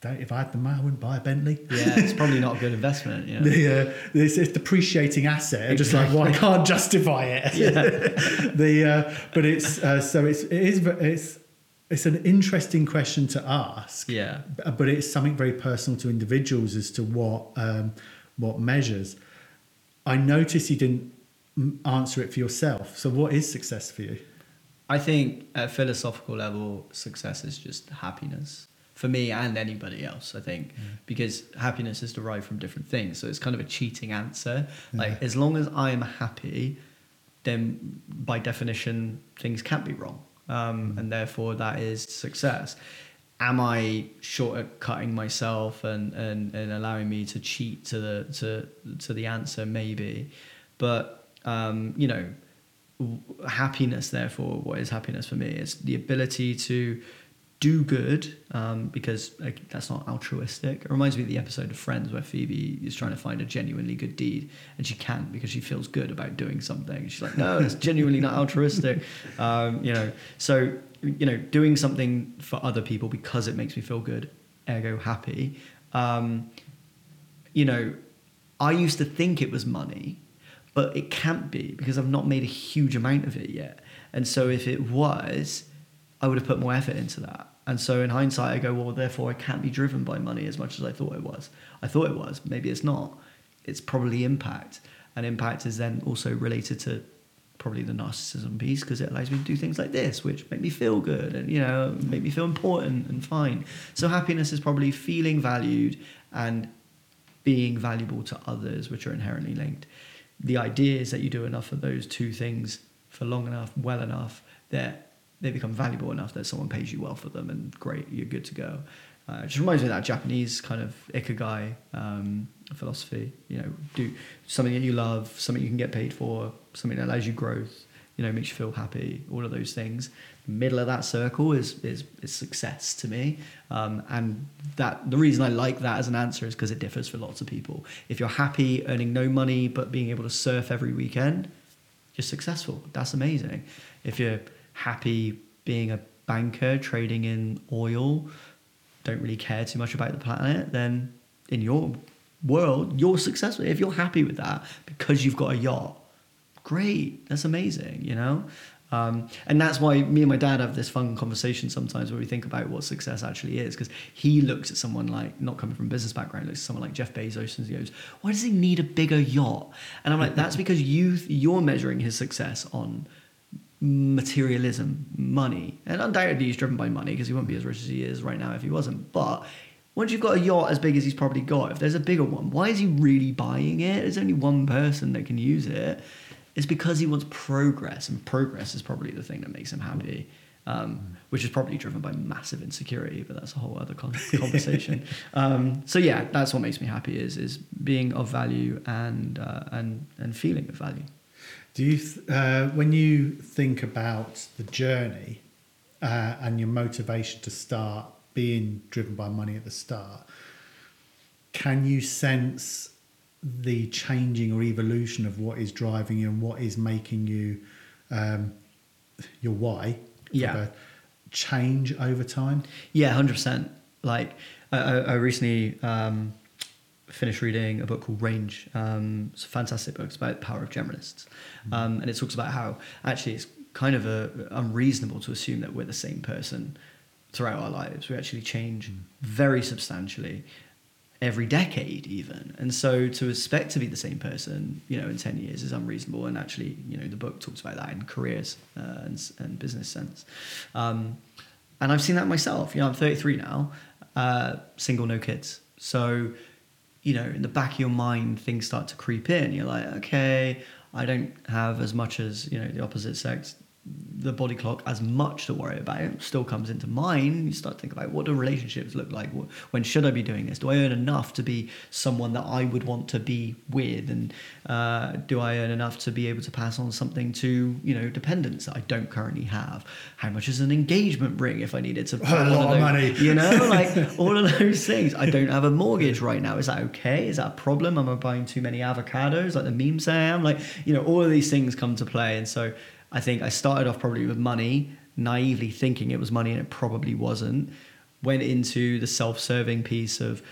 Don't, if I had the money, I wouldn't buy a Bentley. yeah. It's probably not a good investment. You know? The uh, this is depreciating asset. I'm just like, well, I can't justify it. the uh, but it's uh, so it's it is it's it's an interesting question to ask. Yeah. but it's something very personal to individuals as to what um, what measures. I notice you didn't answer it for yourself. So, what is success for you? I think at a philosophical level, success is just happiness for me and anybody else. I think because happiness is derived from different things, so it's kind of a cheating answer. Like Yeah. as long as I am happy, then by definition things can't be wrong, um, and therefore that is success. Am I shortcutting myself and, and, and allowing me to cheat to the to to the answer? Maybe, but um, you know, happiness therefore what is happiness for me it's the ability to do good um, because like, that's not altruistic. It reminds me of the episode of friends where phoebe is trying to find a genuinely good deed and she can't because she feels good about doing something. She's like no it's genuinely not altruistic. Um, you know so you know doing something for other people because it makes me feel good ergo happy. Um, you know, I used to think it was money, but it can't be because I've not made a huge amount of it yet. And so if it was, I would have put more effort into that. And so in hindsight, I go, well, therefore I can't be driven by money as much as I thought it was. I thought it was, maybe it's not. it's probably impact, and impact is then also related to probably the narcissism piece because it allows me to do things like this, which make me feel good and you know make me feel important and fine. So happiness is probably feeling valued and being valuable to others, which are inherently linked. The idea is that you do enough of those two things for long enough, well enough, that they become valuable enough that someone pays you well for them, and great, you're good to go. Uh, it just reminds me of that Japanese kind of ikigai um, philosophy. You know, do something that you love, something you can get paid for, something that allows you growth. You know, makes you feel happy. All of those things. The middle of that circle is is, is success to me, um, and that the reason I like that as an answer is because it differs for lots of people. If you're happy earning no money but being able to surf every weekend, you're successful. That's amazing. If you're happy being a banker trading in oil, don't really care too much about the planet, then in your world, you're successful. If you're happy with that because you've got a yacht, great. That's amazing, you know? Um, and that's why me and my dad have this fun conversation sometimes where we think about what success actually is. Because he looks at someone like, not coming from business background, looks at someone like Jeff Bezos and he goes, Why does he need a bigger yacht? And I'm like, That's because you, you're measuring his success on materialism, money. And undoubtedly he's driven by money because he wouldn't be as rich as he is right now if he wasn't. But once you've got a yacht as big as he's probably got, if there's a bigger one, why is he really buying it? There's only one person that can use it. It's because he wants progress, and progress is probably the thing that makes him happy. Um, which is probably driven by massive insecurity, but that's a whole other con- conversation. um, so yeah, that's what makes me happy is is being of value and uh, and and feeling of value. Do you, th- uh, when you think about the journey uh, and your motivation to start being driven by money at the start, can you sense the changing or evolution of what is driving you and what is making you um, your why? Yeah. Change over time. Yeah, hundred percent. Like I, I recently um, finished reading a book called Range. Um, it's a fantastic book. It's about the power of generalists, mm. um, and it talks about how actually it's kind of a, unreasonable to assume that we're the same person throughout our lives. We actually change mm. very substantially every decade, even. And so to expect to be the same person, you know, in ten years is unreasonable. And actually, you know, the book talks about that in careers uh, and, and business sense. Um, and I've seen that myself. You know, I'm 33 now, uh, single, no kids. So you know, in the back of your mind, things start to creep in. You're like, okay, I don't have as much as, you know, the opposite sex the body clock as much to worry about. It still comes into mind. You start to think about what do relationships look like? When should I be doing this? Do I earn enough to be someone that I would want to be with? And uh, do I earn enough to be able to pass on something to you know dependents that I don't currently have? How much is an engagement ring if I needed to? A lot of, money. You know, like all of those things. I don't have a mortgage right now. Is that okay? Is that a problem? Am I buying too many avocados like the memes say I am? Like you know, all of these things come to play, and so. I think I started off probably with money, naively thinking it was money and it probably wasn't. Went into the self serving piece of,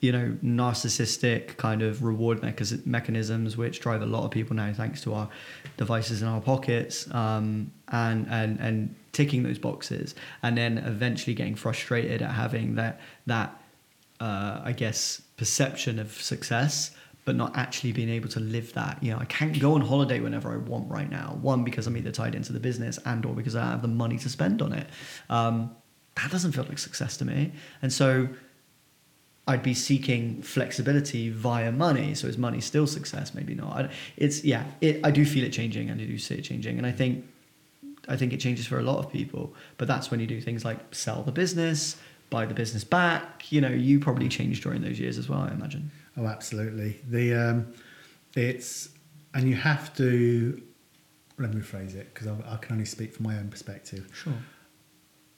you know, narcissistic kind of reward mechanisms, which drive a lot of people now thanks to our devices in our pockets, um, and, and, and ticking those boxes. And then eventually getting frustrated at having that, that uh, I guess, perception of success but not actually being able to live that. You know, I can't go on holiday whenever I want right now. One because I'm either tied into the business and or because I have the money to spend on it. Um, that doesn't feel like success to me. And so I'd be seeking flexibility via money. So is money still success? Maybe not. It's yeah. It, I do feel it changing, and I do see it changing, and I think I think it changes for a lot of people. But that's when you do things like sell the business, buy the business back. You know, you probably changed during those years as well. I imagine. Oh, absolutely. The um, it's and you have to let me rephrase it because I, I, can only speak from my own perspective. Sure.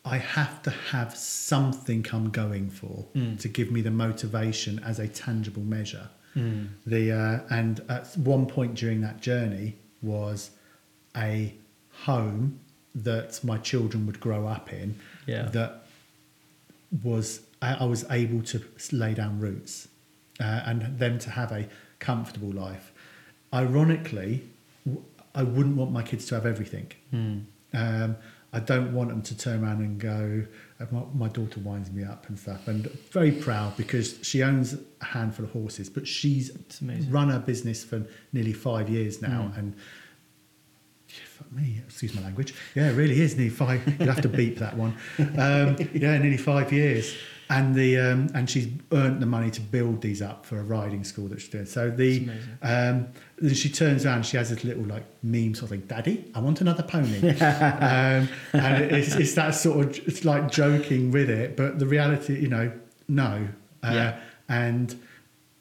I have to have something I'm going for mm. to give me the motivation as a tangible measure. Mm. The uh, and at one point during that journey was a home that my children would grow up in. Yeah. That was I, I was able to lay down roots uh, and them to have a comfortable life. Ironically, I wouldn't want my kids to have everything. Mm. Um, I don't want them to turn around and go. uh, My, my daughter winds me up and stuff, and very proud because she owns a handful of horses, but she's run her business for nearly five years now, Mm. and fuck me, excuse my language. Yeah, it really is nearly five. You'll have to beep that one. Um, yeah, nearly five years, and the um, and she's earned the money to build these up for a riding school that she's doing. So the um, then she turns around, she has this little like meme sort of thing, Daddy, I want another pony. um, and it's, it's that sort of, it's like joking with it, but the reality, you know, no. Uh, Yeah. And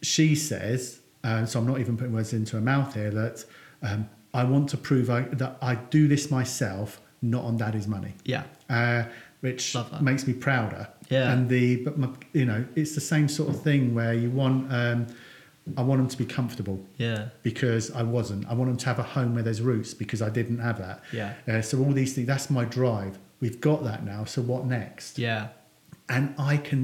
she says, uh, so I'm not even putting words into her mouth here, that um, I want to prove I, that I do this myself, not on Daddy's money. Yeah. Uh, which makes me prouder. Yeah. And the but my, you know it's the same sort of thing where you want um, I want them to be comfortable Yeah. because I wasn't. I want them to have a home where there's roots because I didn't have that. Yeah. Uh, so all these things, that's my drive. We've got that now. So what next? Yeah. And I can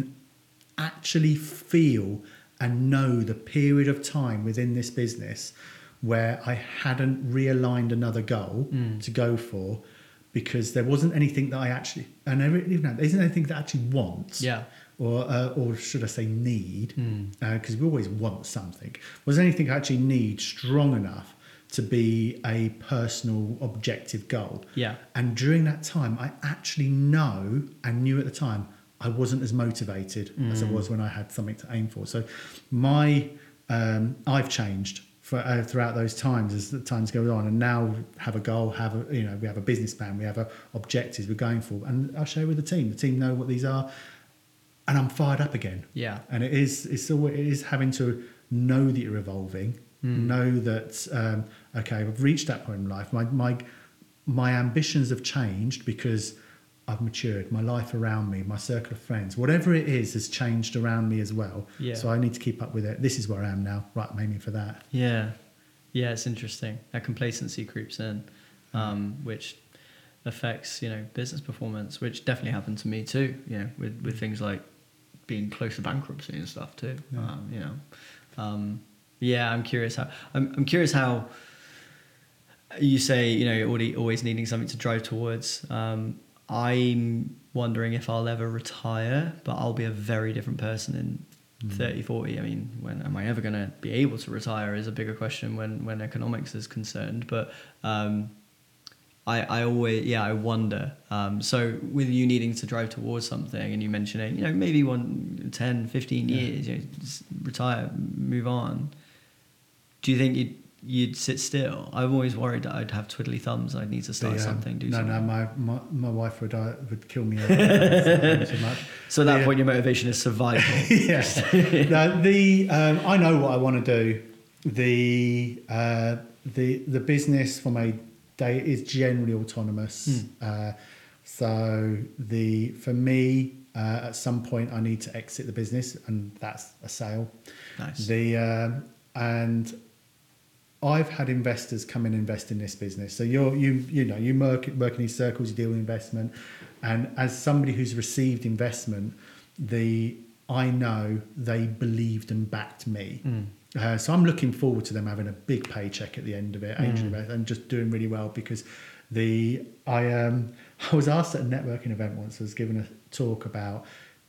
actually feel and know the period of time within this business where I hadn't realigned another goal Mm. to go for because there wasn't anything that I actually, and every, you know, there isn't anything that I actually want Yeah. or uh, or should I say need? Mm. Because we always want something. Was there anything I actually need strong enough to be a personal objective goal? Yeah. And during that time, I actually know and knew at the time I wasn't as motivated as I Mm. was when I had something to aim for. So my um, I've changed for, uh, throughout those times as the times go on, and now have a goal, have a you know we have a business plan, we have a objectives we're going for, and I'll share with the team. The team know what these are, and I'm fired up again. Yeah. And it is it's all it is having to know that you're evolving, Mm. know that um, okay, I've reached that point in life. My my my ambitions have changed because I've matured. My life around me, my circle of friends, whatever it is, has changed around me as well. Yeah. So I need to keep up with it. This is where I am now. Right, I'm aiming for that. Yeah, yeah, it's interesting. That complacency creeps in, um, which affects you know business performance, which definitely happened to me too. You know, with with things like being close to bankruptcy and stuff too. Yeah. Um, you know, um, yeah, I'm curious how I'm I'm curious how you say you know you're already always needing something to drive towards. Um, I'm wondering if I'll ever retire, but I'll be a very different person in Mm. 30, 40. I mean, when am I ever going to be able to retire is a bigger question when, when economics is concerned. But um, I, I always, yeah, I wonder. Um, so with you needing to drive towards something and you mentioning, you know, maybe one, 10, 15 Yeah. years, you know, just retire, move on. Do you think you'd, you'd sit still? I'm always worried that I'd have twiddly thumbs. I'd need to start um, something, do no, something. no, my, my my wife would uh, would kill me. over so much. so at that Yeah. point, your motivation is survival. yes. no, the um, I know what I want to do. The uh, the the business from a day is generally autonomous. Hmm. Uh, so the for me, uh, at some point, I need to exit the business, and that's a sale. nice. The um, and I've had investors come and invest in this business. So you're you you know you work work in these circles, you deal with investment, and as somebody who's received investment, the I know they believed and backed me. Mm. Uh, so I'm looking forward to them having a big paycheck at the end of it, angel Mm. and just doing really well because the I um I was asked at a networking event once. I was given a talk about.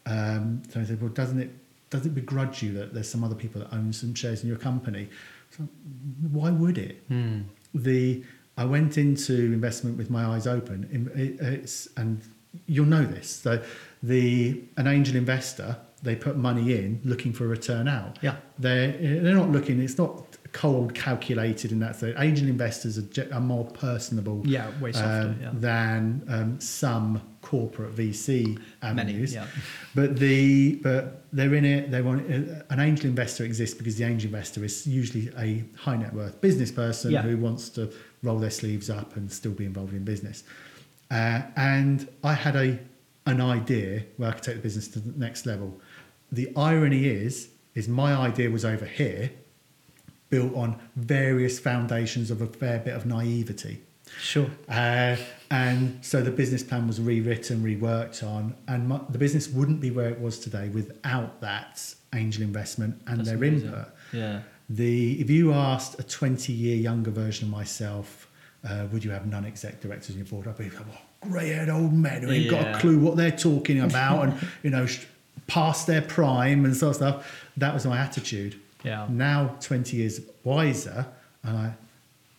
Um, so I said, well, doesn't it does it begrudge you that there's some other people that own some shares in your company? So why would it? Mm. the I went into investment with my eyes open. It's and you'll know this. So the an angel investor they put money in looking for a return out. Yeah. They're they're not looking. It's not cold calculated in that. So angel investors are, are more personable. Yeah, way softer. um, yeah. than um, some corporate VC Many. Yeah. But the but they're in it. They want uh, an angel investor exists because the angel investor is usually a high net worth business person Yeah. who wants to roll their sleeves up and still be involved in business. Uh, and I had a an idea where I could take the business to the next level. The irony is, is my idea was over here, built on various foundations of a fair bit of naivety. Sure. Uh, and so the business plan was rewritten, reworked on, and my, the business wouldn't be where it was today without that angel investment and That's their amazing. input. Yeah. The if you asked a 20 year younger version of myself uh, would you have non-exec directors in your board? I'd be like, well, grey-haired old men who ain't got a clue what they're talking about and, you know, past their prime and sort of stuff. That was my attitude. Yeah. Now, 20 years wiser, and I,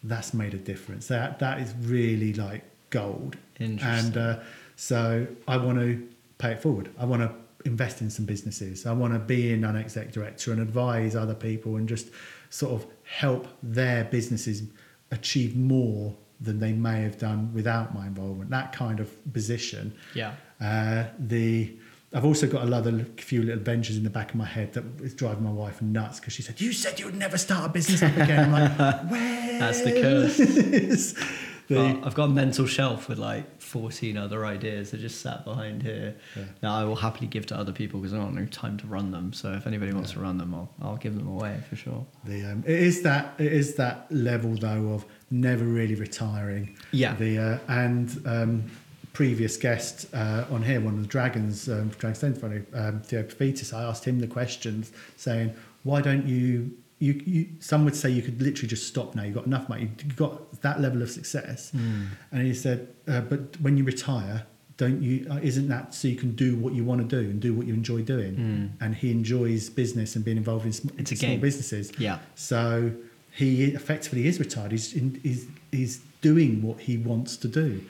that's made a difference. That That is really like gold. Interesting. And uh, so I want to pay it forward. I want to invest in some businesses. I want to be a non-exec director and advise other people and just sort of help their businesses achieve more than they may have done without my involvement. That kind of position. Yeah. Uh, the I've also got another few little ventures in the back of my head that is driving my wife nuts because she said, "You said you would never start a business up again." I'm like, "Where?" That's the curse. the I've got a mental shelf with like 14 other ideas that just sat behind here. Yeah. Now I will happily give to other people because I don't have time to run them. So if anybody wants to run them, I'll, I'll give them away for sure. The um, it is that it is that level though of never really retiring. Yeah. The uh, and um, previous guest uh, on here, one of the dragons, um, Dragon Stone Funny, um, Theo Paphitis, I asked him the questions saying, why don't you? You, you, some would say you could literally just stop now. You've got enough money. You've got that level of success. And he said, uh, but when you retire, don't you? Uh, isn't that so you can do what you want to do and do what you enjoy doing? And he enjoys business and being involved in sm- It's a small game. businesses. Yeah. So he effectively is retired. He's, in, he's, he's doing what he wants to do.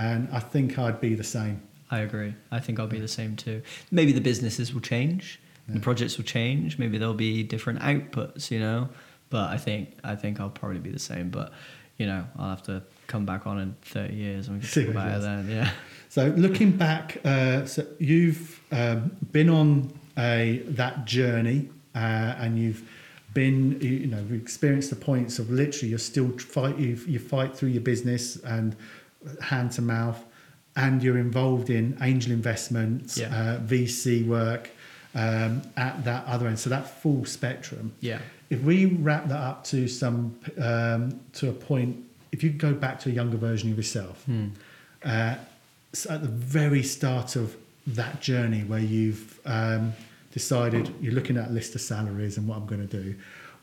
And I think I'd be the same. I agree. I think I'll be the same too. Maybe the businesses will change, the projects will change. Maybe there'll be different outputs, you know. But I think I think I'll probably be the same. But you know, I'll have to come back on in 30 years and we can talk about it then. Yeah. So looking back, uh, so you've um, been on a that journey, uh, and you've been, you you know, you've experienced the points of literally you're still fight, you you fight through your business and hand to mouth, and you're involved in angel investments, Yeah. uh, VC work um, at that other end. So that full spectrum. Yeah. If we wrap that up to some um, to a point, if you go back to a younger version of yourself, Hmm. uh, so at the very start of that journey where you've um, decided you're looking at a list of salaries and what I'm going to do,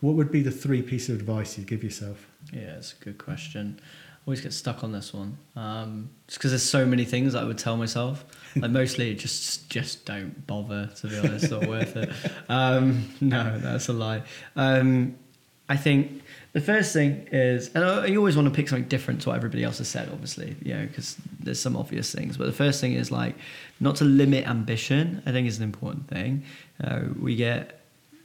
what would be the three pieces of advice you'd give yourself? Yeah, it's a good question. Always get stuck on this one, um, just because there's so many things I would tell myself. Like mostly, just just don't bother. To be honest, it's not worth it. Um, no, that's a lie. Um, I think the first thing is, and I, you always want to pick something different to what everybody else has said, obviously, you know, because there's some obvious things. But the first thing is like not to limit ambition. I think is an important thing. Uh, we get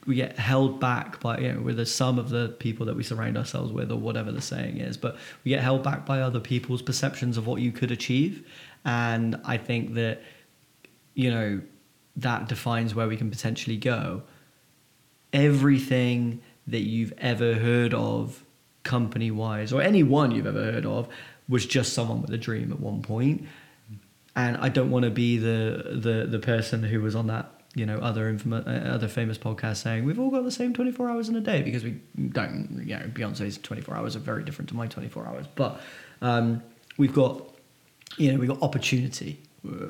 we get held back by you know with the sum of the people that we surround ourselves with or whatever the saying is but we get held back by other people's perceptions of what you could achieve. And i think that you know that defines where we can potentially go. Everything that you've ever heard of company wise or anyone you've ever heard of was just someone with a dream at one point. And I don't want to be the the the person who was on that you know other infamous, uh, other famous podcasts saying we've all got the same 24 hours in a day because we don't you know Beyonce's 24 hours are very different to my 24 hours. But um, we've got you know we've got opportunity uh,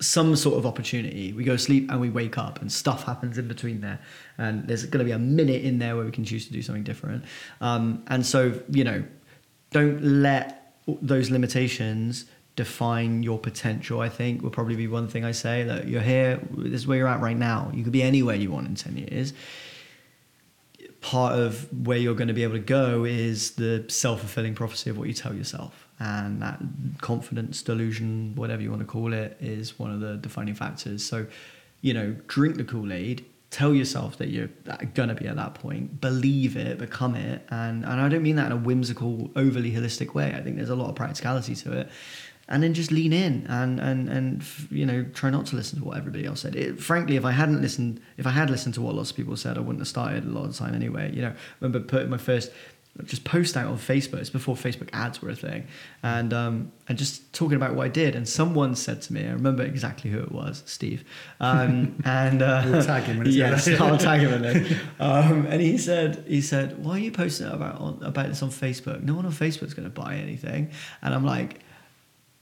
some sort of opportunity. We go sleep and we wake up and stuff happens in between there. And there's going to be a minute in there where we can choose to do something different. Um, and so you know don't let those limitations define your potential i think will probably be one thing i say that you're here this is where you're at right now. You could be anywhere you want in 10 years. Part of where you're going to be able to go is the self-fulfilling prophecy of what you tell yourself. And that confidence delusion whatever you want to call it is one of the defining factors. So you know drink the kool-aid tell yourself that you're to be at that point believe it become it. And and I don't mean that in a whimsical overly holistic way. I think there's a lot of practicality to it and then just lean in and and and you know try not to listen to what everybody else said. It, frankly, if I hadn't listened, if I had listened to what lots of people said, I wouldn't have started a lot of time anyway. You know, I remember putting my first just post out on Facebook. It's before Facebook ads were a thing, and um, and just talking about what I did. And someone said to me, I remember exactly who it was, Steve, um, and uh, We'll tag him when it's yes. I'll tag him in. Um, and he said, he said, why are you posting about on, about this on Facebook? No one on Facebook's going to buy anything. And I'm like,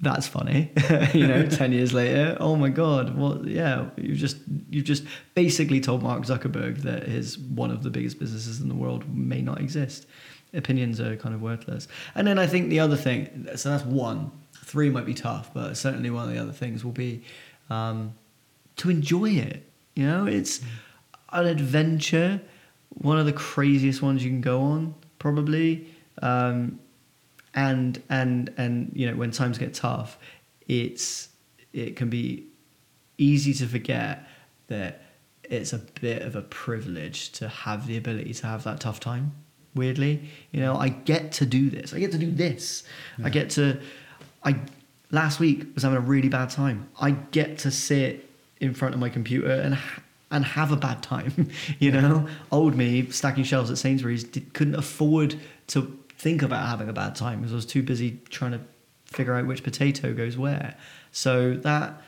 that's funny. you know, ten years later, oh my god, well, yeah, you've just you've just basically told Mark Zuckerberg that his one of the biggest businesses in the world may not exist. opinions are kind of worthless. And then I think the other thing, so that's one. Three might be tough, but certainly one of the other things will be um, to enjoy it. You know, it's an adventure, one of the craziest ones you can go on, probably. Um, and and and you know, when times get tough, it's it can be easy to forget that it's a bit of a privilege to have the ability to have that tough time. Weirdly, you know, I get to do this. I get to do this. I get to. I last week was having a really bad time. I get to sit in front of my computer and and have a bad time. you know, old me stacking shelves at Sainsbury's did, couldn't afford to think about having a bad time because I was too busy trying to figure out which potato goes where. So that,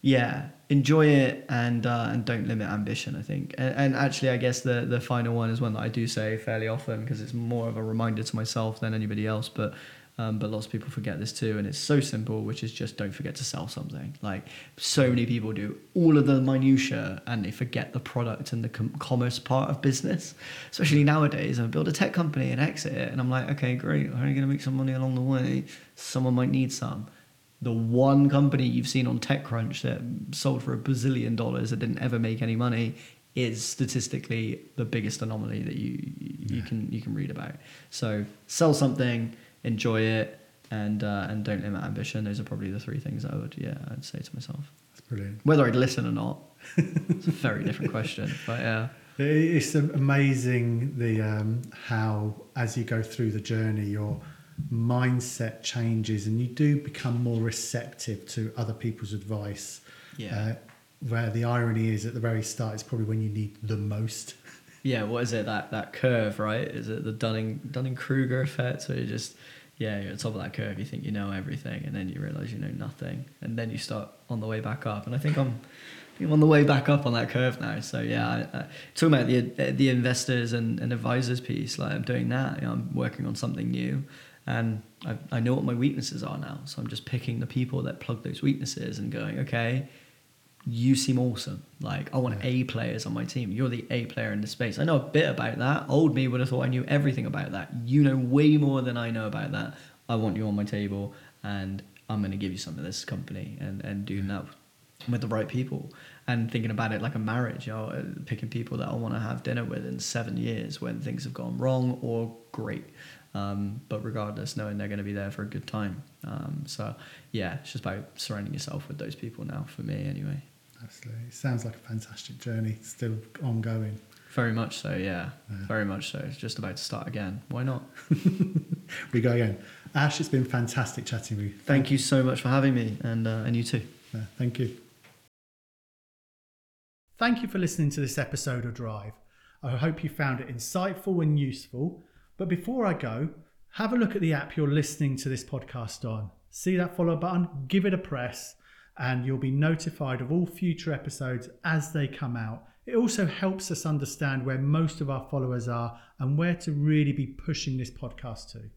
yeah, enjoy it and uh, and don't limit ambition. I think, and, and actually, I guess the the final one is one that I do say fairly often because it's more of a reminder to myself than anybody else. But um, but lots of people forget this too, and it's so simple, which is just don't forget to sell something. Like so many people do all of the minutia, and they forget the product and the com- commerce part of business. Especially nowadays, I build a tech company and exit it, and I'm like, okay, great, are you going to make some money along the way? Someone might need some. The one company you've seen on TechCrunch that sold for a bazillion dollars that didn't ever make any money is statistically the biggest anomaly that you you Yeah. can you can read about. So sell something enjoy it and uh, and don't limit ambition those are probably the three things i would yeah i'd say to myself That's brilliant. whether i'd listen or not it's a very different question but yeah It's amazing the um, how as you go through the journey, your mindset changes and you do become more receptive to other people's advice. Yeah. Uh, where the irony is at the very start, it's probably when you need the most. Yeah what is it that that curve right is it the dunning dunning kruger effect so you just yeah you're at the top of that curve you think you know everything and then you realize you know nothing and then you start on the way back up and i think i'm I think I'm on the way back up on that curve now. So yeah, I, I, talking about the the investors and, and advisors piece, like I'm doing that. You know, I'm working on something new, and I, I know what my weaknesses are now. So I'm just picking the people that plug those weaknesses and going, okay, you seem awesome. Like I want A players on my team. You're the A player in the space. I know a bit about that. Old me would have thought I knew everything about that. You know way more than I know about that. I want you on my table, and I'm going to give you some of this company and and doing that with the right people and thinking about it like a marriage. You know, uh, picking people that I want to have dinner with in seven years when things have gone wrong or great. Um, but regardless, knowing they're going to be there for a good time. Um, so yeah, it's just about surrounding yourself with those people now. For me, anyway. Absolutely. It sounds like a fantastic journey, still ongoing. Very much so, yeah. Yeah. Very much so. It's just about to start again. Why not? We go again. Ash, it's been fantastic chatting with you. Thank you so much for having me, and uh, and you too. Uh, thank you. Thank you for listening to this episode of Drive. I hope you found it insightful and useful. But before I go, have a look at the app you're listening to this podcast on. See that follow button, give it a press, and you'll be notified of all future episodes as they come out. It also helps us understand where most of our followers are and where to really be pushing this podcast to.